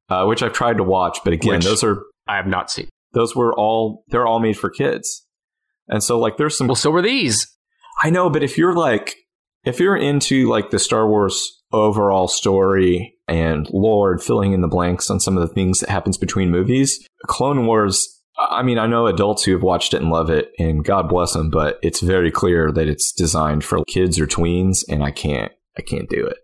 [SPEAKER 2] uh, which I've tried to watch, but again,
[SPEAKER 1] Which-
[SPEAKER 2] those are
[SPEAKER 1] I have not seen.
[SPEAKER 2] those were all they're all made for kids, and so like there's some
[SPEAKER 1] Well, so were these.
[SPEAKER 2] I know, but if you're like, if you're into like the Star Wars overall story and lore and filling in the blanks on some of the things that happens between movies, Clone Wars. I mean, I know adults who have watched it and love it, and God bless them, but it's very clear that it's designed for kids or tweens, and I can't, I can't do it.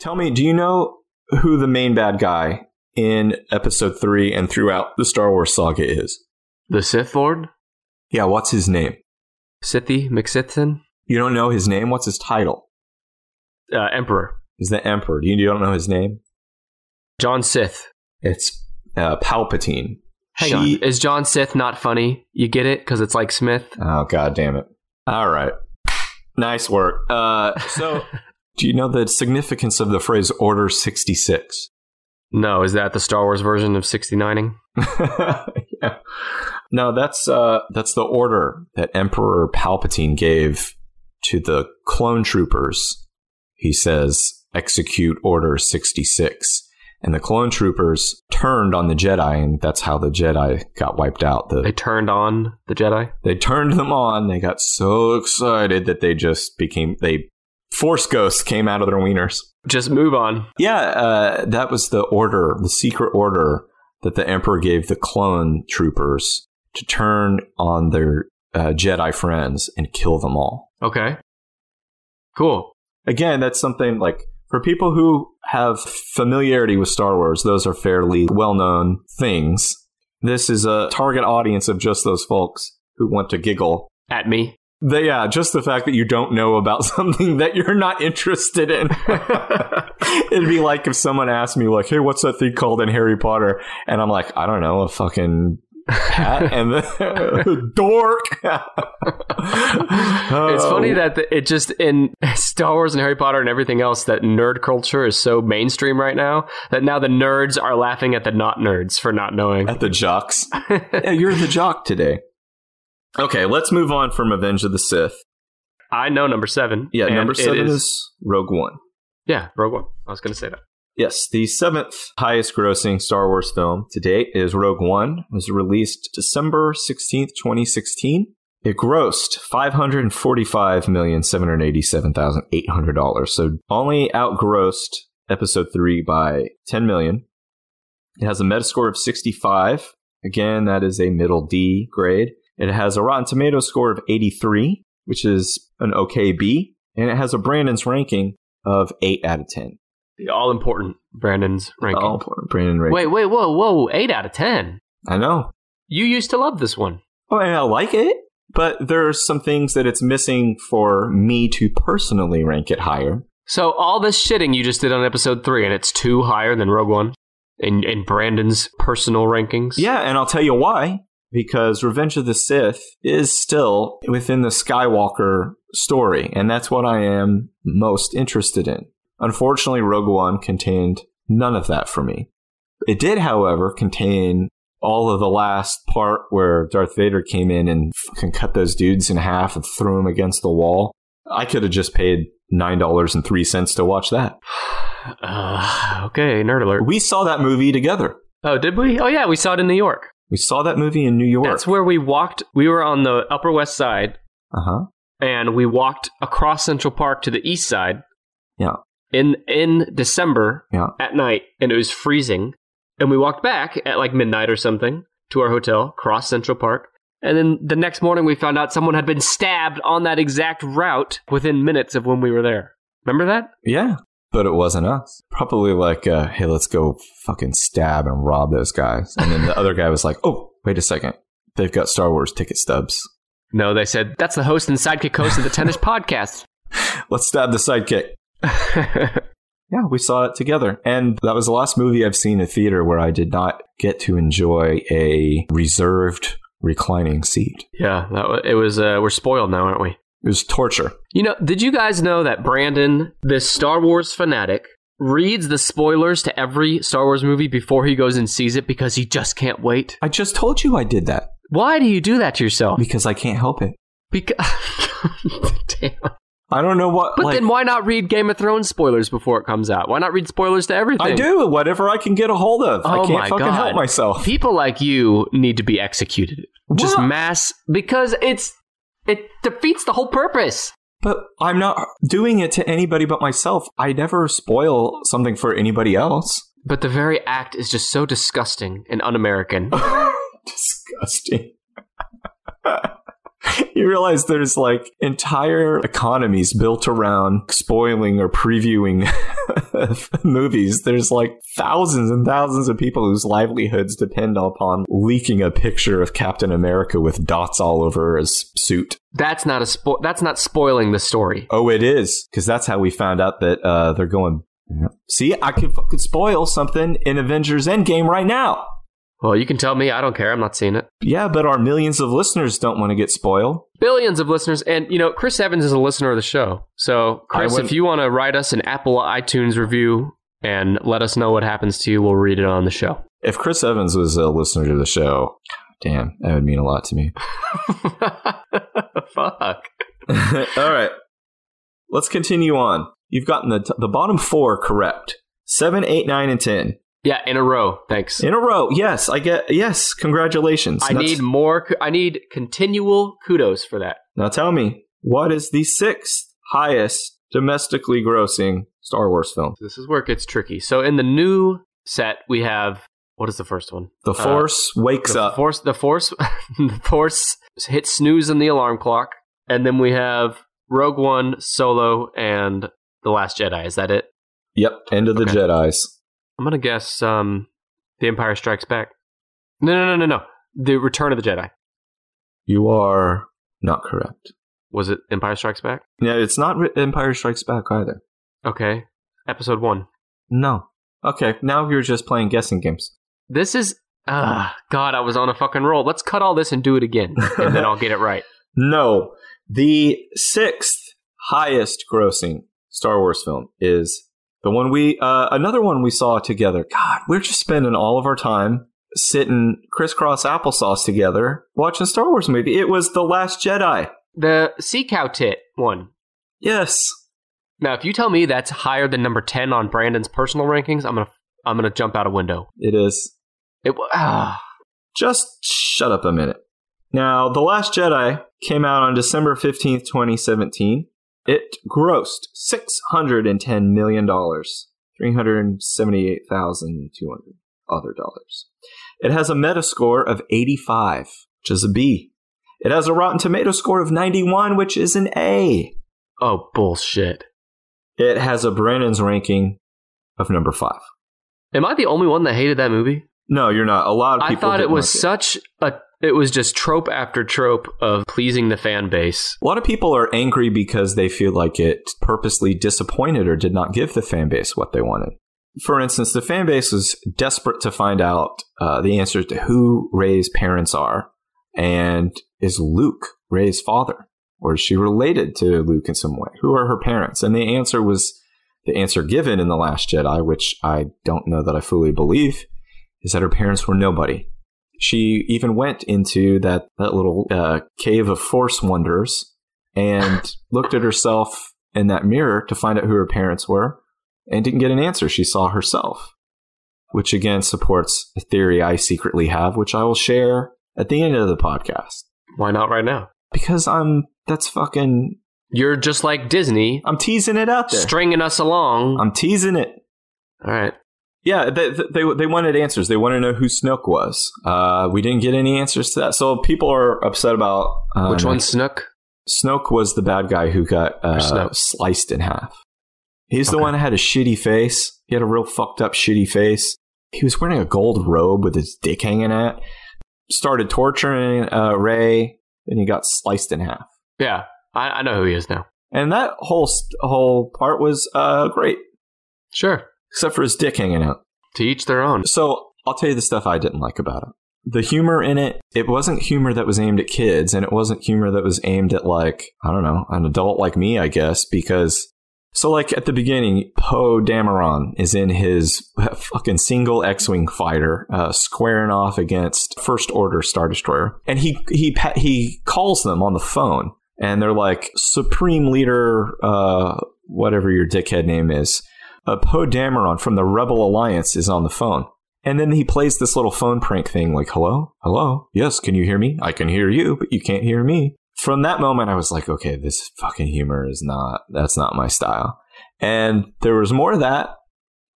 [SPEAKER 2] Tell me, do you know who the main bad guy in Episode Three and throughout the Star Wars saga is?
[SPEAKER 1] The Sith Lord?
[SPEAKER 2] Yeah, what's his name?
[SPEAKER 1] Sithy McSithson?
[SPEAKER 2] You don't know his name? What's his title?
[SPEAKER 1] Uh, Emperor.
[SPEAKER 2] He's the Emperor. You, you don't know his name?
[SPEAKER 1] John Sith.
[SPEAKER 2] It's uh, Palpatine.
[SPEAKER 1] Hang
[SPEAKER 2] She-
[SPEAKER 1] on. Is John Sith not funny? You get it? Because it's like Smith?
[SPEAKER 2] Oh, god damn it. All right. Nice work. Uh, so, do you know the significance of the phrase Order 66?
[SPEAKER 1] No, is that the Star Wars version of 69ing?
[SPEAKER 2] yeah. No, that's uh, that's the order that Emperor Palpatine gave to the clone troopers. He says, "Execute Order 66." And the clone troopers turned on the Jedi, and that's how the Jedi got wiped out. The
[SPEAKER 1] They turned on the Jedi?
[SPEAKER 2] they turned them on. They got so excited that they just became they force ghosts came out of their wieners.
[SPEAKER 1] Just move on.
[SPEAKER 2] Yeah, uh, that was the order, the secret order that the Emperor gave the clone troopers to turn on their uh, Jedi friends and kill them all.
[SPEAKER 1] Okay. Cool.
[SPEAKER 2] Again, that's something like for people who have familiarity with Star Wars, those are fairly well known things. This is a target audience of just those folks who want to giggle.
[SPEAKER 1] At me.
[SPEAKER 2] The, yeah, just the fact that you don't know about something that you're not interested in. It'd be like if someone asked me, like, hey, what's that thing called in Harry Potter? And I'm like, I don't know, a fucking hat and the dork.
[SPEAKER 1] It's oh. funny that the, it just in Star Wars and Harry Potter and everything else that nerd culture is so mainstream right now that now the nerds are laughing at the not nerds for not knowing.
[SPEAKER 2] At the jocks. yeah, you're the jock today. Okay, let's move on from Avenge of the Sith.
[SPEAKER 1] I know number seven.
[SPEAKER 2] Yeah, number seven is Rogue One.
[SPEAKER 1] yeah Rogue One. I was going to say that.
[SPEAKER 2] Yes, the seventh highest grossing Star Wars film to date is Rogue One. It was released December 16th, 2016. It grossed $545,787,800. So only outgrossed episode 3 by 10 million. It has a Metascore of 65. Again, that is a middle D grade. It has a Rotten Tomato score of 83, which is an okay B. And it has a Brandon's ranking of 8 out of 10.
[SPEAKER 1] The all important Brandon's ranking.
[SPEAKER 2] All important Brandon ranking.
[SPEAKER 1] Wait, wait, whoa, whoa! Eight out of ten.
[SPEAKER 2] I know.
[SPEAKER 1] You used to love this one.
[SPEAKER 2] Oh, and I like it, but there are some things that it's missing for me to personally rank it higher.
[SPEAKER 1] So all this shitting you just did on episode three, and it's two higher than Rogue One in in Brandon's personal rankings.
[SPEAKER 2] Yeah, and I'll tell you why. Because Revenge of the Sith is still within the Skywalker story, and that's what I am most interested in. Unfortunately, Rogue One contained none of that for me. It did, however, contain all of the last part where Darth Vader came in and fucking cut those dudes in half and threw them against the wall. I could have just paid nine dollars and three cents to watch that.
[SPEAKER 1] Uh, okay, nerd alert.
[SPEAKER 2] We saw that movie together.
[SPEAKER 1] Oh, did we? Oh, yeah, we saw it in New York.
[SPEAKER 2] We saw that movie in New York.
[SPEAKER 1] That's where we walked. We were on the Upper West Side,
[SPEAKER 2] uh huh.
[SPEAKER 1] and we walked across Central Park to the East Side.
[SPEAKER 2] Yeah.
[SPEAKER 1] In in December
[SPEAKER 2] Yeah.
[SPEAKER 1] at night, and it was freezing. And we walked back at like midnight or something to our hotel, cross Central Park. And then the next morning, we found out someone had been stabbed on that exact route within minutes of when we were there. Remember that?
[SPEAKER 2] Yeah. But it wasn't us. Probably like, uh, hey, let's go fucking stab and rob those guys. And then the other guy was like, oh, wait a second. They've got Star Wars ticket stubs.
[SPEAKER 1] No, they said that's the host and sidekick host of the Tenish podcast.
[SPEAKER 2] Let's stab the sidekick. Yeah, we saw it together. And that was the last movie I've seen in theater where I did not get to enjoy a reserved reclining seat.
[SPEAKER 1] yeah, that wa- it was. Uh, we're spoiled now, aren't we?
[SPEAKER 2] It was torture.
[SPEAKER 1] You know, did you guys know that Brandon, this Star Wars fanatic, reads the spoilers to every Star Wars movie before he goes and sees it because he just can't wait?
[SPEAKER 2] I just told you I did that
[SPEAKER 1] Why do you do that to yourself?
[SPEAKER 2] because I can't help it.
[SPEAKER 1] Because Damn.
[SPEAKER 2] I don't know what.
[SPEAKER 1] But
[SPEAKER 2] like,
[SPEAKER 1] then why not read Game of Thrones spoilers before it comes out? Why not read spoilers to everything?
[SPEAKER 2] I do whatever I can get a hold of. I
[SPEAKER 1] Oh
[SPEAKER 2] can't
[SPEAKER 1] my
[SPEAKER 2] fucking
[SPEAKER 1] God.
[SPEAKER 2] help myself.
[SPEAKER 1] People like you need to be executed. Just mass because it's it defeats the whole purpose.
[SPEAKER 2] But I'm not doing it to anybody but myself. I never spoil something for anybody else.
[SPEAKER 1] But the very act is just so disgusting and un-American.
[SPEAKER 2] Disgusting. you realize there's like entire economies built around spoiling or previewing movies. There's like thousands and thousands of people whose livelihoods depend upon leaking a picture of Captain America with dots all over his suit.
[SPEAKER 1] That's not a spo- that's not spoiling the story.
[SPEAKER 2] Oh, it is because that's how we found out that uh, they're going. See, I could fucking spoil something in Avengers Endgame right now.
[SPEAKER 1] Well, you can tell me. I don't care. I'm not seeing it.
[SPEAKER 2] Yeah, but our millions of listeners don't want to get spoiled.
[SPEAKER 1] billions of listeners, and you know Chris Evans is a listener of the show. So Chris, if you want to write us an Apple iTunes review and let us know what happens to you, we'll read it on the show.
[SPEAKER 2] If Chris Evans was a listener to the show, damn, that would mean a lot to me.
[SPEAKER 1] Fuck.
[SPEAKER 2] All right. Let's continue on. You've gotten the, the bottom four correct. Seven, eight, nine, and 10.
[SPEAKER 1] Yeah, in a row. Thanks.
[SPEAKER 2] In a row. Yes, I get, yes, congratulations.
[SPEAKER 1] I
[SPEAKER 2] That's-
[SPEAKER 1] need more. I need continual kudos for that.
[SPEAKER 2] Now tell me, what is the sixth highest domestically grossing Star Wars film?
[SPEAKER 1] This is where it gets tricky. So in the new set, we have what is the first one?
[SPEAKER 2] The uh, Force wakes
[SPEAKER 1] the
[SPEAKER 2] up.
[SPEAKER 1] Force. The Force. the Force hits snooze on the alarm clock, and then we have Rogue One, Solo, and The Last Jedi. Is that it?
[SPEAKER 2] yep, end of the
[SPEAKER 1] Okay.
[SPEAKER 2] Jedi's.
[SPEAKER 1] I'm gonna guess um, The Empire Strikes Back. No, no, no, no, no. The Return of the Jedi.
[SPEAKER 2] You are not correct.
[SPEAKER 1] Was it Empire Strikes Back?
[SPEAKER 2] Yeah, it's not Ri- Empire Strikes Back either.
[SPEAKER 1] Okay. Episode one.
[SPEAKER 2] No. Okay, now you're just playing guessing games.
[SPEAKER 1] This is. Ah, God, I was on a fucking roll. Let's cut all this and do it again, and then I'll get it right.
[SPEAKER 2] No. The sixth highest grossing Star Wars film is the one we, uh, another one we saw together. God, we're just spending all of our time sitting crisscross applesauce together watching Star Wars movie. It was The Last Jedi.
[SPEAKER 1] The Sea Cow Tit one.
[SPEAKER 2] Yes.
[SPEAKER 1] Now, if you tell me that's higher than number ten on Brandon's personal rankings, I'm gonna I'm gonna jump out a window.
[SPEAKER 2] It is.
[SPEAKER 1] It ah,
[SPEAKER 2] Just shut up a minute. Now, The Last Jedi came out on December 15th, 2017. It grossed $610 million, 378,200 other dollars. It has a Metascore of 85, which is a B. It has a Rotten Tomato score of 91, which is an A.
[SPEAKER 1] oh bullshit.
[SPEAKER 2] It has a Brandon's ranking of number 5.
[SPEAKER 1] Am I the only one that hated that movie?
[SPEAKER 2] No, you're not. A lot of
[SPEAKER 1] I
[SPEAKER 2] people
[SPEAKER 1] thought it was
[SPEAKER 2] like
[SPEAKER 1] such a. It was just trope after trope of pleasing the fan base.
[SPEAKER 2] A lot of people are angry because they feel like it purposely disappointed or did not give the fan base what they wanted. For instance, the fan base was desperate to find out uh, the answers to who Rey's parents are, and is Luke Rey's father, or is she related to Luke in some way? Who are her parents? And the answer was the answer given in the Last Jedi, which I don't know that I fully believe, is that her parents were nobody she even went into that, that little uh, cave of force wonders and looked at herself in that mirror to find out who her parents were and didn't get an answer. She saw herself, which again supports a theory I secretly have, which I will share at the end of the podcast
[SPEAKER 1] Why not right now?
[SPEAKER 2] because I'm that's fucking
[SPEAKER 1] You're just like Disney,
[SPEAKER 2] I'm teasing it out there.
[SPEAKER 1] stringing us along.
[SPEAKER 2] I'm teasing it.
[SPEAKER 1] All right.
[SPEAKER 2] Yeah, they, they they wanted answers. They want to know who Snoke was. Uh, we didn't get any answers to that, so people are upset about um,
[SPEAKER 1] Which one's Snook?
[SPEAKER 2] Snoke was the bad guy who got uh, sliced in half. He's the one that had a shitty face. He had a real fucked up shitty face. He was wearing a gold robe with his dick hanging out. Started torturing uh, Rey, and he got sliced in half.
[SPEAKER 1] Yeah, I, I know who he is now.
[SPEAKER 2] And that whole whole part was uh, great,
[SPEAKER 1] Sure.
[SPEAKER 2] Except for his dick hanging out.
[SPEAKER 1] To each their own.
[SPEAKER 2] So I'll tell you the stuff I didn't like about it. The humor in it, it wasn't humor that was aimed at kids, and it wasn't humor that was aimed at like, I don't know, an adult like me, I guess, because so like at the beginning, Poe Dameron is in his fucking single X-wing fighter, uh, squaring off against First Order Star Destroyer, and he he he calls them on the phone, and they're like Supreme Leader, uh, whatever your dickhead name is, uh, Poe Dameron from the Rebel Alliance is on the phone. And then he plays this little phone prank thing like, hello? Hello? Yes, can you hear me? I can hear you, but you can't hear me. From that moment, I was like, okay, this fucking humor is not, that's not my style. And there was more of that.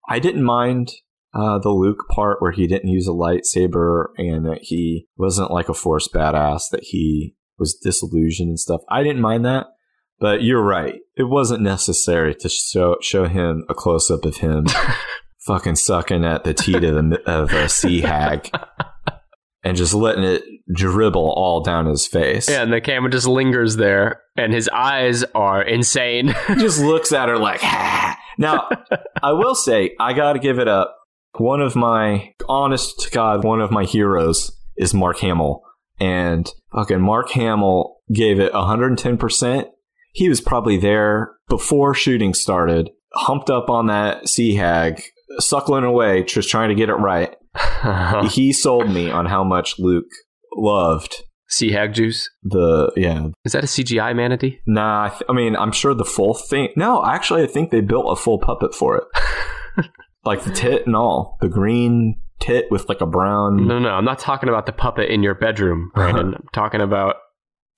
[SPEAKER 2] I didn't mind uh, the Luke part where he didn't use a lightsaber and that he wasn't like a force badass, that he was disillusioned and stuff. I didn't mind that. But you're right. It wasn't necessary to show show him a close up of him fucking sucking at the teat of, the, of a sea hag and just letting it dribble all down his face.
[SPEAKER 1] Yeah, and the camera just lingers there, and his eyes are insane.
[SPEAKER 2] He just looks at her like, ha. Now, I will say, I got to give it up. One of my, honest to God, one of my heroes is Mark Hamill. and fucking Mark Hamill gave it 110%. He was probably there before shooting started, humped up on that sea hag, suckling away, just trying to get it right. he sold me on how much Luke loved
[SPEAKER 1] sea hag juice.
[SPEAKER 2] the yeah.
[SPEAKER 1] Is that a CGI manatee?
[SPEAKER 2] Nah, I, th- I mean, I'm sure the full thing. No, actually, I think they built a full puppet for it, like the tit and all, the green tit with like a brown.
[SPEAKER 1] No, no, I'm not talking about the puppet in your bedroom, Brandon. I'm talking about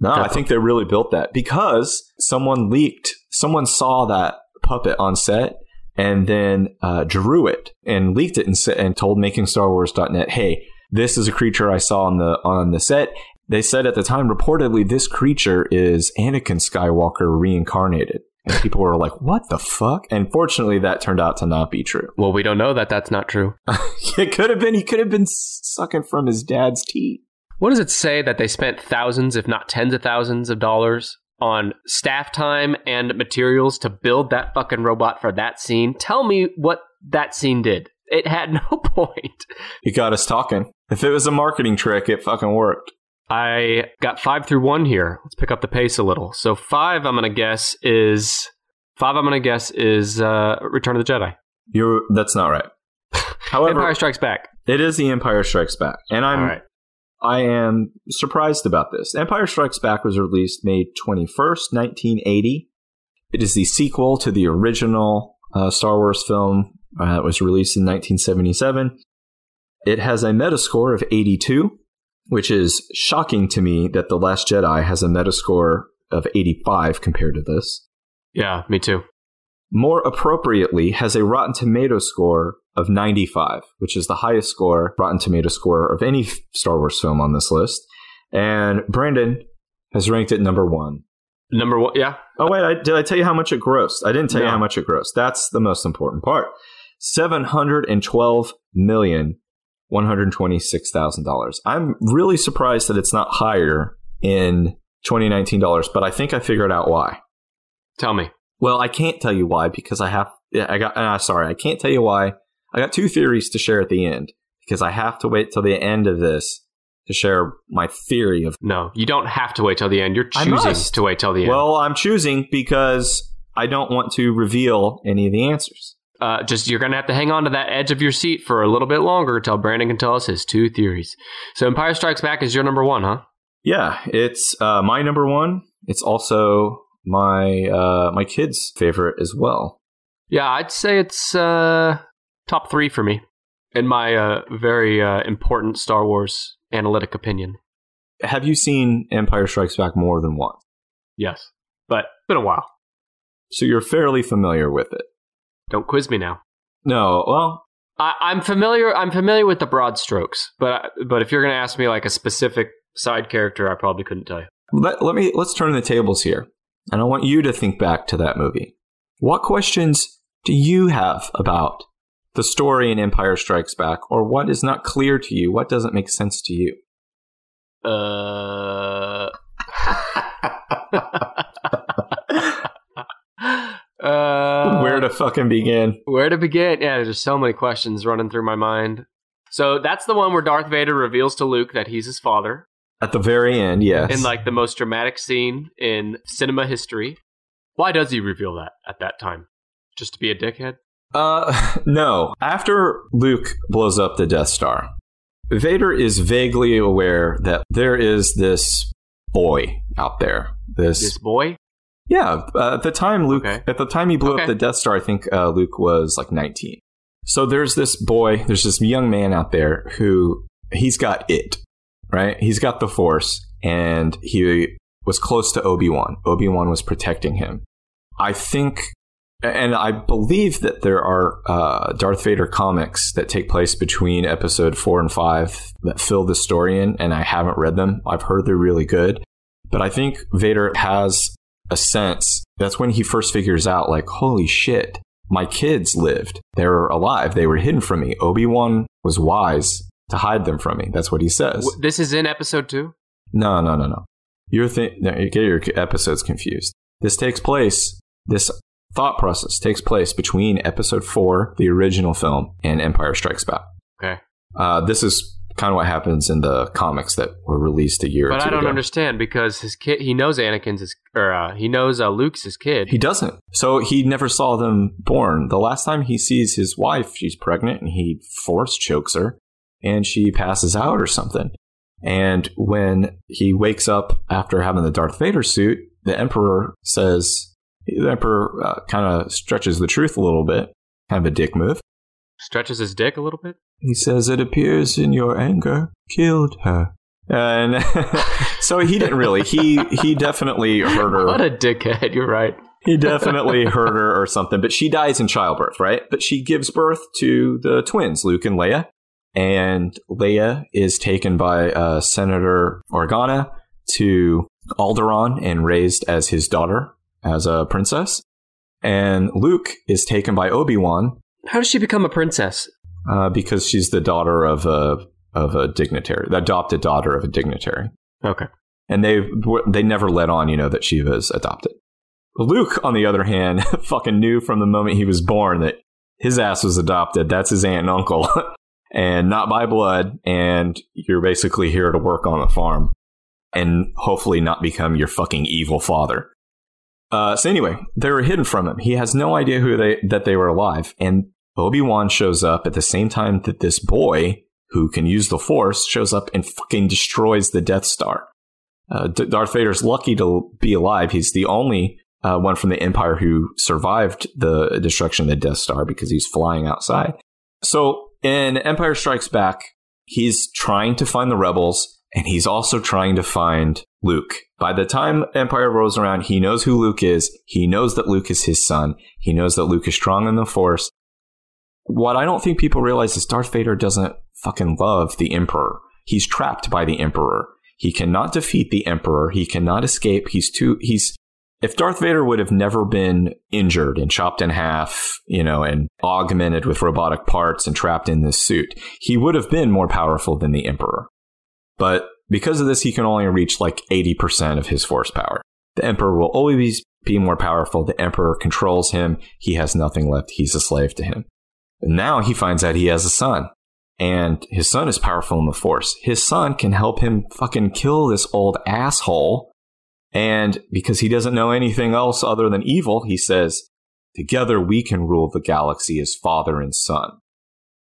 [SPEAKER 2] No, I think they really built that because someone leaked, someone saw that puppet on set and then uh, drew it and leaked it and, sa- and told MakingStarWars.net, "Hey, this is a creature I saw on the on the set." They said at the time, reportedly, this creature is Anakin Skywalker reincarnated, and people were like, "What the fuck?" And fortunately, that turned out to not be true.
[SPEAKER 1] well, we don't know that that's not true.
[SPEAKER 2] it could have been. He could have been sucking from his dad's teeth.
[SPEAKER 1] What does it say that they spent thousands, if not tens of thousands of dollars on staff time and materials to build that fucking robot for that scene? Tell me what that scene did. It had no point.
[SPEAKER 2] It got us talking. If it was a marketing trick, it fucking worked.
[SPEAKER 1] I got five through one here. Let's pick up the pace a little. So five, I'm gonna guess is five. I'm gonna guess is uh, Return of the Jedi.
[SPEAKER 2] You're that's not right. However,
[SPEAKER 1] Empire Strikes Back.
[SPEAKER 2] it is the Empire Strikes Back, and I'm
[SPEAKER 1] right.
[SPEAKER 2] I am surprised about this. Empire Strikes Back was released May 21st, 1980. It is the sequel to the original uh, Star Wars film. Uh, it was released in 1977. It has a Metascore of 82, which is shocking to me that The Last Jedi has a Metascore of 85 compared to this.
[SPEAKER 1] Yeah, me too.
[SPEAKER 2] More appropriately, has a Rotten Tomato score of 95, which is the highest score, Rotten Tomato score of any Star Wars film on this list. And Brandon has ranked it number one.
[SPEAKER 1] Number one. Yeah.
[SPEAKER 2] Oh, wait, I, did I tell you how much it grossed? I didn't tell you how much it grossed. That's the most important part. $712 million. $126,000. I'm really surprised that it's not higher in 2019 dollars, but I think I figured out why.
[SPEAKER 1] Tell me.
[SPEAKER 2] Well, I can't tell you why because I have. Yeah, I got. Uh, sorry, I can't tell you why. I got two theories to share at the end because I have to wait till the end of this to share my theory of.
[SPEAKER 1] No, you don't have to wait till the end. You're choosing to wait till the end.
[SPEAKER 2] Well, I'm choosing because I don't want to reveal any of the answers.
[SPEAKER 1] uh, just you're gonna have to hang on to that edge of your seat for a little bit longer till Brandon can tell us his two theories. So Empire Strikes Back is your number one, huh?
[SPEAKER 2] Yeah, it's uh, my number one. It's also my uh, my kid's favorite as well.
[SPEAKER 1] Yeah, I'd say it's uh, top three for me, in my uh, very uh, important Star Wars analytic opinion.
[SPEAKER 2] Have you seen Empire Strikes Back more than once?
[SPEAKER 1] Yes, but it's been a while.
[SPEAKER 2] So you're fairly familiar with it.
[SPEAKER 1] Don't quiz me now.
[SPEAKER 2] No, well,
[SPEAKER 1] I, I'm familiar. I'm familiar with the broad strokes, but but if you're gonna ask me like a specific side character, I probably couldn't tell you.
[SPEAKER 2] let, let me let's turn the tables here and i want you to think back to that movie what questions do you have about the story in empire strikes back or what is not clear to you what doesn't make sense to you
[SPEAKER 1] Uh. uh,
[SPEAKER 2] where to fucking begin
[SPEAKER 1] where to begin? Yeah, there's just so many questions running through my mind. So that's the one where Darth Vader reveals to Luke that he's his father
[SPEAKER 2] at the very end yes
[SPEAKER 1] in like the most dramatic scene in cinema history. Why does he reveal that at that time? Just to be a dickhead?
[SPEAKER 2] Uh no after luke blows up the death star vader is vaguely aware that there is this boy out there this
[SPEAKER 1] This boy?
[SPEAKER 2] Yeah, uh, at the time Luke,
[SPEAKER 1] Okay.
[SPEAKER 2] at the time he blew
[SPEAKER 1] Okay.
[SPEAKER 2] up the Death Star, I think uh, Luke was like 19. So there's this boy, there's this young man out there who he's got it, right? He's got the Force, and he was close to Obi Wan. Obi Wan was protecting him. I think, and I believe that there are uh, Darth Vader comics that take place between Episode four and five that fill the story in, and I haven't read them. I've heard they're really good, but I think Vader has a sense. That's when he first figures out, like, holy shit, my kids lived. They were alive. They were hidden from me. Obi Wan was wise to hide them from me. That's what he says.
[SPEAKER 1] This is in episode two?
[SPEAKER 2] No, no, no, no. You're th- no, you get your episodes confused. This takes place. This thought process takes place between Episode Four, the original film, and Empire Strikes Back.
[SPEAKER 1] Okay.
[SPEAKER 2] Uh, this is kind of what happens in the comics that were released a year.
[SPEAKER 1] But I don't
[SPEAKER 2] ago.
[SPEAKER 1] understand because his kid, he knows Anakin's his, or uh, he knows uh, Luke's his kid.
[SPEAKER 2] He doesn't. So he never saw them born. The last time he sees his wife, she's pregnant, and he force chokes her, and she passes out or something. And when he wakes up after having the Darth Vader suit, the Emperor says, the Emperor uh, kind of stretches the truth a little bit, kind of a dick move.
[SPEAKER 1] Stretches his dick a little bit.
[SPEAKER 2] He says, It appears in your anger killed her. And so he didn't really. He he definitely hurt her.
[SPEAKER 1] What a dickhead! You're right.
[SPEAKER 2] he definitely hurt her or something. But she dies in childbirth, right? But she gives birth to the twins, Luke and Leia. And Leia is taken by uh, Senator Organa to Alderaan and raised as his daughter, as a princess. And Luke is taken by Obi Wan
[SPEAKER 1] How does she become a princess?
[SPEAKER 2] uh, because she's the daughter of a of a dignitary, the adopted daughter of a dignitary,
[SPEAKER 1] Okay.
[SPEAKER 2] and they they never let on, you know, that she was adopted. Luke, on the other hand, fucking knew from the moment he was born that his ass was adopted. That's his aunt and uncle, and not by blood. And you're basically here to work on the farm, and hopefully not become your fucking evil father. Uh, so anyway, they were hidden from him. He has no idea who they that they were alive, and Obi Wan shows up at the same time that this boy who can use the Force shows up and fucking destroys the Death Star. Uh, D- Darth Vader's lucky to be alive. He's the only uh, one from the Empire who survived the destruction of the Death Star because he's flying outside. So in Empire Strikes Back, he's trying to find the rebels and he's also trying to find Luke. By the time Empire rolls around, he knows who Luke is. He knows that Luke is his son. He knows that Luke is strong in the Force. What I don't think people realize is Darth Vader doesn't fucking love the Emperor. He's trapped by the Emperor. He cannot defeat the Emperor. He cannot escape. He's too, he's, if Darth Vader would have never been injured and chopped in half, you know, and augmented with robotic parts and trapped in this suit, he would have been more powerful than the Emperor. But because of this, he can only reach like 80% of his force power. The Emperor will always be more powerful. The Emperor controls him. He has nothing left. He's a slave to him. And now he finds out he has a son. And his son is powerful in the Force. His son can help him fucking kill this old asshole. And because he doesn't know anything else other than evil, he says, Together we can rule the galaxy as father and son.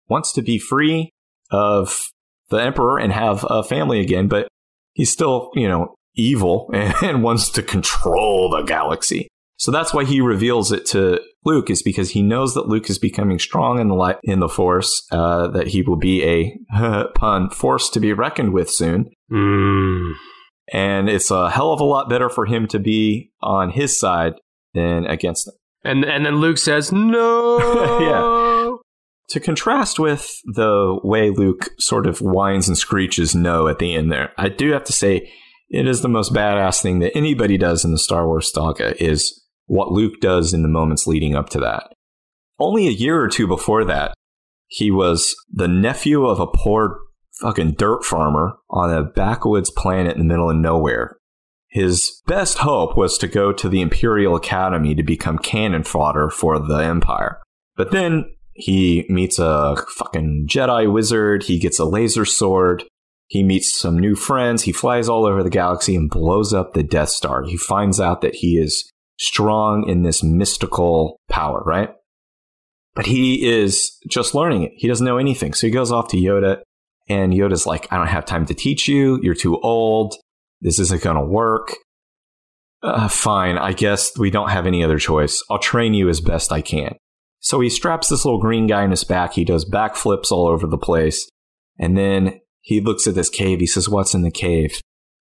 [SPEAKER 2] Wants to be free of the Emperor and have a family again, but he's still, you know, evil and wants to control the galaxy. So that's why he reveals it to Luke, is because he knows that Luke is becoming strong in the light in the Force, uh, that he will be a pun force to be reckoned with soon,
[SPEAKER 1] Mm.
[SPEAKER 2] and it's a hell of a lot better for him to be on his side than against him.
[SPEAKER 1] And and then Luke says, "No."
[SPEAKER 2] Yeah. To contrast with the way Luke sort of whines and screeches no at the end there, I do have to say it is the most badass thing that anybody does in the Star Wars saga is what Luke does in the moments leading up to that. Only a year or two before that, he was the nephew of a poor fucking dirt farmer on a backwoods planet in the middle of nowhere. His best hope was to go to the Imperial Academy to become cannon fodder for the Empire. But then he meets a fucking Jedi wizard, he gets a laser sword, he meets some new friends, he flies all over the galaxy and blows up the Death Star. He finds out that he is strong in this mystical power, right? But he is just learning it. He doesn't know anything. So he goes off to Yoda, and Yoda's like, I don't have time to teach you. You're too old. This isn't going to work. Uh, fine. I guess we don't have any other choice. I'll train you as best I can. So he straps this little green guy in his back. He does backflips all over the place. And then he looks at this cave. He says, What's in the cave?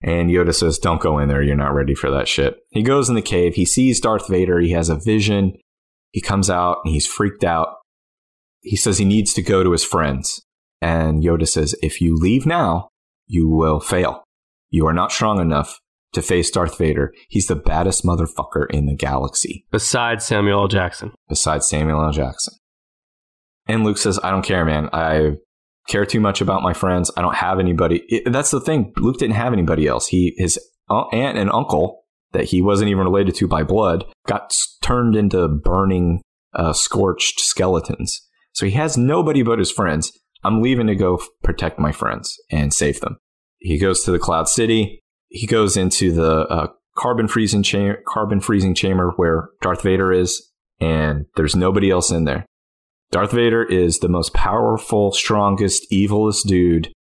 [SPEAKER 2] And Yoda says, Don't go in there. You're not ready for that shit. He goes in the cave. He sees Darth Vader. He has a vision. He comes out and he's freaked out. He says he needs to go to his friends. And Yoda says, If you leave now, you will fail. You are not strong enough to face Darth Vader. He's the baddest motherfucker in the galaxy,
[SPEAKER 1] Besides Samuel L. Jackson.
[SPEAKER 2] besides Samuel L. Jackson. And Luke says, I don't care, man. I care too much about my friends. I don't have anybody. It, that's the thing. Luke didn't have anybody else. He, his aunt and uncle that he wasn't even related to by blood got turned into burning, uh, scorched skeletons. So he has nobody but his friends. I'm leaving to go protect my friends and save them. He goes to the Cloud City. He goes into the uh, carbon freezing cha- carbon freezing chamber where Darth Vader is, and there's nobody else in there. Darth Vader is the most powerful, strongest, evilest dude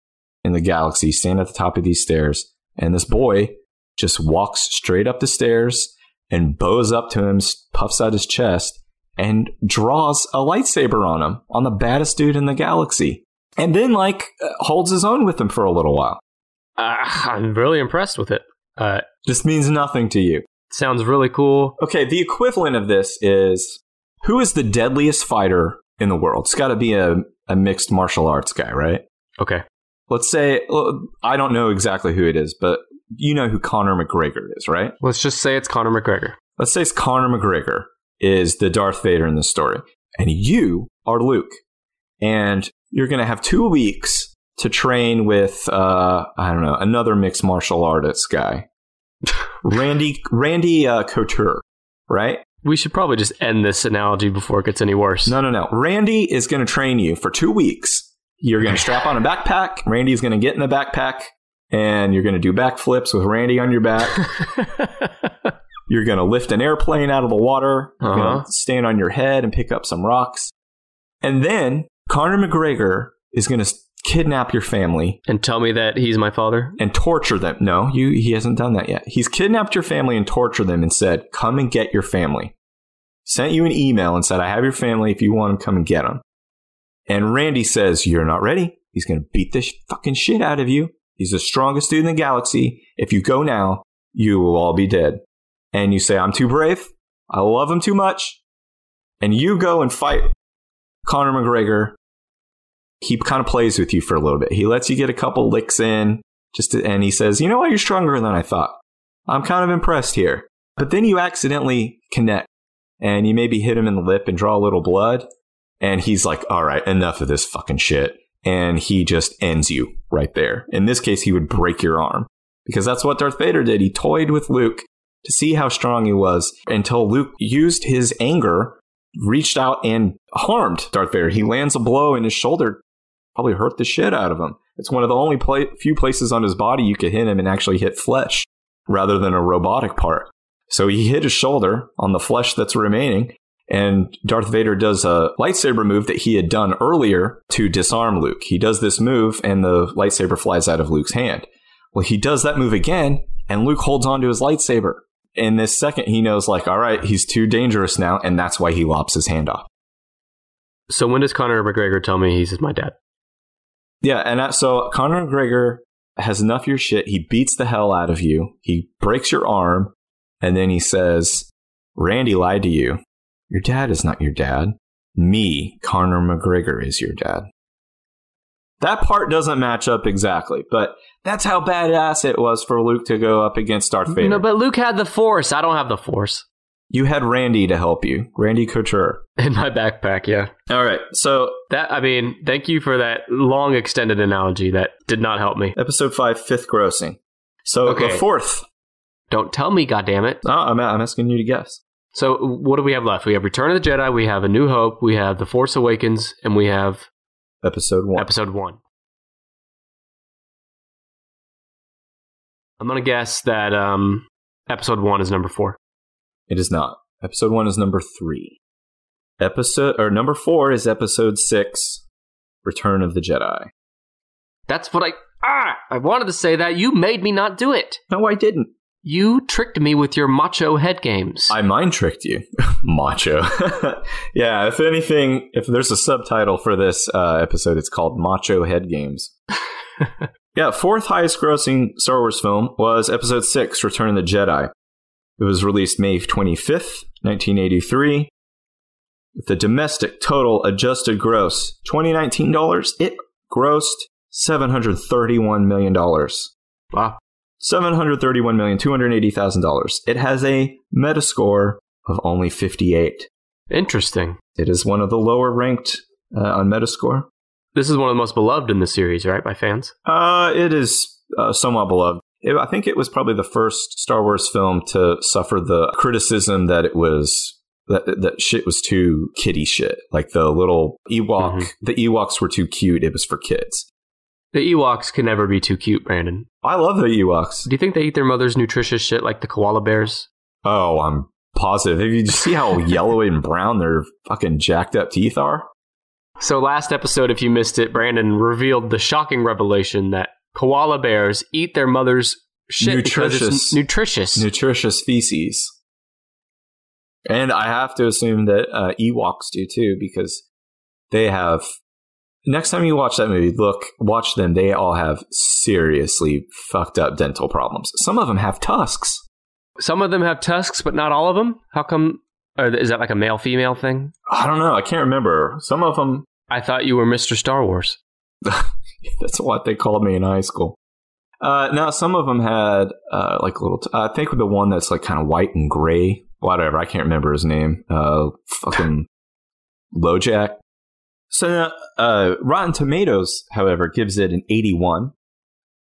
[SPEAKER 2] in the galaxy, standing at the top of these stairs. And this boy just walks straight up the stairs and bows up to him, puffs out his chest, and draws a lightsaber on him, on the baddest dude in the galaxy. And then, like, holds his own with him for a little while.
[SPEAKER 1] Uh, I'm really impressed with it. Uh,
[SPEAKER 2] This means nothing to you.
[SPEAKER 1] sounds really cool.
[SPEAKER 2] Okay, the equivalent of this is who is the deadliest fighter in the world? It's got to be a, a mixed martial arts guy, right?
[SPEAKER 1] Okay.
[SPEAKER 2] Let's say, I don't know exactly who it is, but you know who Conor McGregor is, right?
[SPEAKER 1] Let's just say it's Conor McGregor.
[SPEAKER 2] Let's say it's Conor McGregor is the Darth Vader in the story, and you are Luke, and you're going to have two weeks to train with, uh, I don't know, another mixed martial artist guy, Randy Randy uh, Couture, right?
[SPEAKER 1] We should probably just end this analogy before it gets any worse.
[SPEAKER 2] No, no, no. Randy is going to train you for two weeks. You're going to strap on a backpack. Randy's going to get in the backpack, and you're going to do backflips with Randy on your back. You're going to lift an airplane out of the water. You're
[SPEAKER 1] Uh-huh.
[SPEAKER 2] to stand on your head and pick up some rocks. And then Conor McGregor is going to kidnap your family
[SPEAKER 1] and tell me that he's my father.
[SPEAKER 2] and torture them. No, you he hasn't done that yet. He's kidnapped your family and tortured them and said, "Come and get your family." Sent you an email and said, "I have your family. If you want them, come and get them." And Randy says, "You're not ready. He's going to beat the sh- fucking shit out of you. He's the strongest dude in the galaxy. If you go now, you will all be dead." And you say, "I'm too brave. I love him too much." And you go and fight Conor McGregor he kind of plays with you for a little bit. He lets you get a couple licks in, just to, and he says, "You know what? You're stronger than I thought. I'm kind of impressed here." But then you accidentally connect, and you maybe hit him in the lip and draw a little blood, and he's like, "All right, enough of this fucking shit," and he just ends you right there. In this case, he would break your arm because that's what Darth Vader did. He toyed with Luke to see how strong he was until Luke used his anger, reached out and harmed Darth Vader. He lands a blow in his shoulder probably hurt the shit out of him. It's one of the only pla- few places on his body you could hit him and actually hit flesh rather than a robotic part. So he hit his shoulder on the flesh that's remaining, and Darth Vader does a lightsaber move that he had done earlier to disarm Luke. He does this move, and the lightsaber flies out of Luke's hand. Well, he does that move again, and Luke holds onto his lightsaber. In this second, he knows, like, all right, he's too dangerous now, and that's why he lops his hand off.
[SPEAKER 1] So when does Conor McGregor tell me he's my dad?
[SPEAKER 2] Yeah, and that, so Conor McGregor has enough of your shit. He beats the hell out of you. He breaks your arm, and then he says, "Randy lied to you. Your dad is not your dad. Me, Conor McGregor, is your dad." That part doesn't match up exactly, but that's how badass it was for Luke to go up against Darth Vader.
[SPEAKER 1] No, but Luke had the Force. I don't have the Force
[SPEAKER 2] you had Randy to help you, Randy Couture.
[SPEAKER 1] in my backpack. Yeah,
[SPEAKER 2] All right, so
[SPEAKER 1] that. I mean, thank you for that long extended analogy. That did not help me.
[SPEAKER 2] episode five, fifth grossing. So
[SPEAKER 1] Okay.
[SPEAKER 2] the fourth.
[SPEAKER 1] Don't tell me, goddammit.
[SPEAKER 2] Oh, I'm, I'm asking you to guess.
[SPEAKER 1] So what do we have left? We have Return of the Jedi. We have A New Hope. We have The Force Awakens, and we have
[SPEAKER 2] Episode one.
[SPEAKER 1] Episode One. I'm gonna guess that um, Episode One is number four.
[SPEAKER 2] It is not. Episode one is number three. Episode or number four is episode six, Return of the Jedi.
[SPEAKER 1] That's what I ah. I wanted to say that. You made me not do it.
[SPEAKER 2] No, I didn't.
[SPEAKER 1] You tricked me with your macho head games.
[SPEAKER 2] I mind tricked you, macho. yeah. If anything, if there's a subtitle for this uh, episode, it's called Macho Head Games. yeah. Fourth highest grossing Star Wars film was Episode six, Return of the Jedi. It was released May 25th, 1983. With the domestic total adjusted gross, 2019 dollars, it grossed 731 million dollars.
[SPEAKER 1] wow.
[SPEAKER 2] Seven hundred thirty-one million two hundred eighty thousand dollars. It has a Metascore of only fifty-eight.
[SPEAKER 1] Interesting.
[SPEAKER 2] It is one of the lower ranked uh, on Metascore.
[SPEAKER 1] This is one of the most beloved in the series, right, by fans?
[SPEAKER 2] Uh, it is uh, somewhat beloved. It, I think it was probably the first Star Wars film to suffer the criticism that it was that that shit was too kiddie shit. Like the little Ewok,
[SPEAKER 1] Mhm.
[SPEAKER 2] the Ewoks were too cute. It was for kids.
[SPEAKER 1] The Ewoks can never be too cute, Brandon.
[SPEAKER 2] I love the Ewoks.
[SPEAKER 1] Do you think they eat their mother's nutritious shit like the koala bears?
[SPEAKER 2] Oh, I'm positive. If you see how yellow and brown their fucking jacked up teeth are,
[SPEAKER 1] So last episode, if you missed it, Brandon revealed the shocking revelation that koala bears eat their mother's shit because it's
[SPEAKER 2] Nutritious.
[SPEAKER 1] nutritious.
[SPEAKER 2] nutritious feces. And I have to assume that uh, Ewoks do too, because they have. Next time you watch that movie, look, watch them. They all have seriously fucked up dental problems. Some of them have tusks.
[SPEAKER 1] Some of them have tusks, but not all of them. How come? Or is that like a male female thing?
[SPEAKER 2] I don't know. I can't remember. Some of them.
[SPEAKER 1] I thought you were Mr. Star Wars.
[SPEAKER 2] That's what they called me in high school. Uh, now, some of them had uh, like a little. T- I think the one that's like kind of white and gray, whatever. I can't remember his name. Uh, fucking LoJack. So, uh, Rotten Tomatoes, however, gives it an 81,